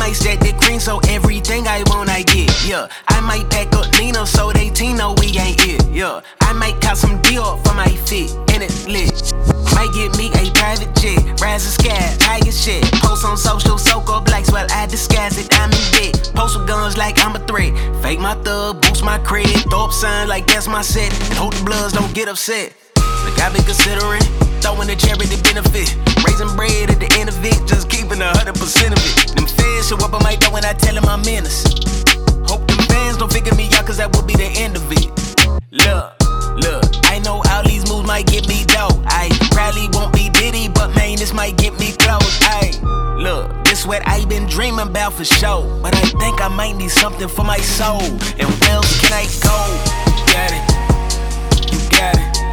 Might stack the green so everything I want I get, yeah. I might pack up Nina so they team know we ain't it, yeah. I might cop some deal for my fit, and it's lit. Might get me a private jet, rise the sky, tiger shit. Post on social, soak up likes while I disguise it, I'm in bed. Post with guns like I'm a threat. Fake my thug, boost my credit, throw up sign like that's my set. And hope the bloods don't get upset. Like I been considering throwing a charity benefit. Raising bread at the end of it, just keeping a hundred percent of it. Them fans show up on my door when I tell them I'm menace. Hope them fans don't figure me out, cause that will be the end of it. Look, look, I know all these moves might get me dough. I probably won't be Diddy, but man, this might get me close. I look, this what I been dreaming about for sure. But I think I might need something for my soul. And where else can I go? You Got it, you got it.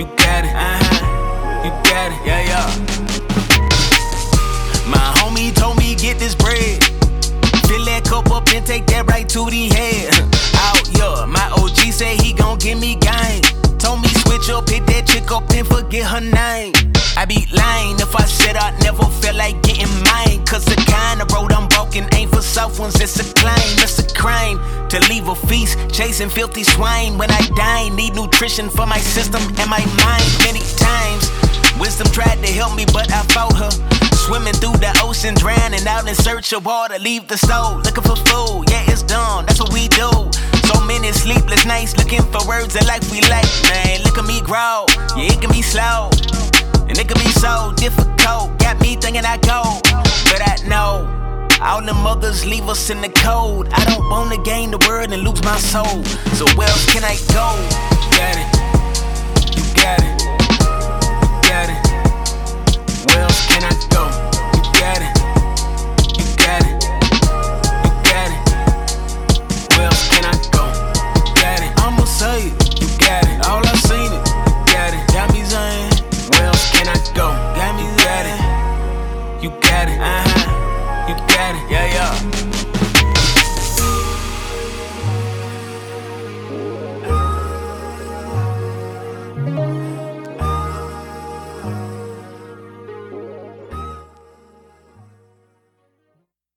You got it. Uh huh. You got it. Yeah, yeah. My homie told me get this bread. Fill that cup up and take that right to the head. Out, yeah. My OG say he gon' give me game. Switch up, hit that chick up and forget her name. I be lying if I said I never felt like getting mine. Cause the kind of road I'm walking ain't for soft ones, it's a claim, it's a crime. To leave a feast, chasing filthy swine. When I die, need nutrition for my system and my mind many times. Wisdom tried to help me, but I fought her. Swimming through the ocean, drowning out in search of water. Leave the soul, looking for food. Yeah, it's done, that's what we do. Many sleepless nights looking for words of life we like. Man, look at me grow. Yeah, it can be slow. And it can be so difficult. Got me thinking I go. But I know. All the mothers leave us in the cold. I don't wanna gain the world and lose my soul. So where else can I go? Got it. You got it. You got it. Where else can I go? You got it.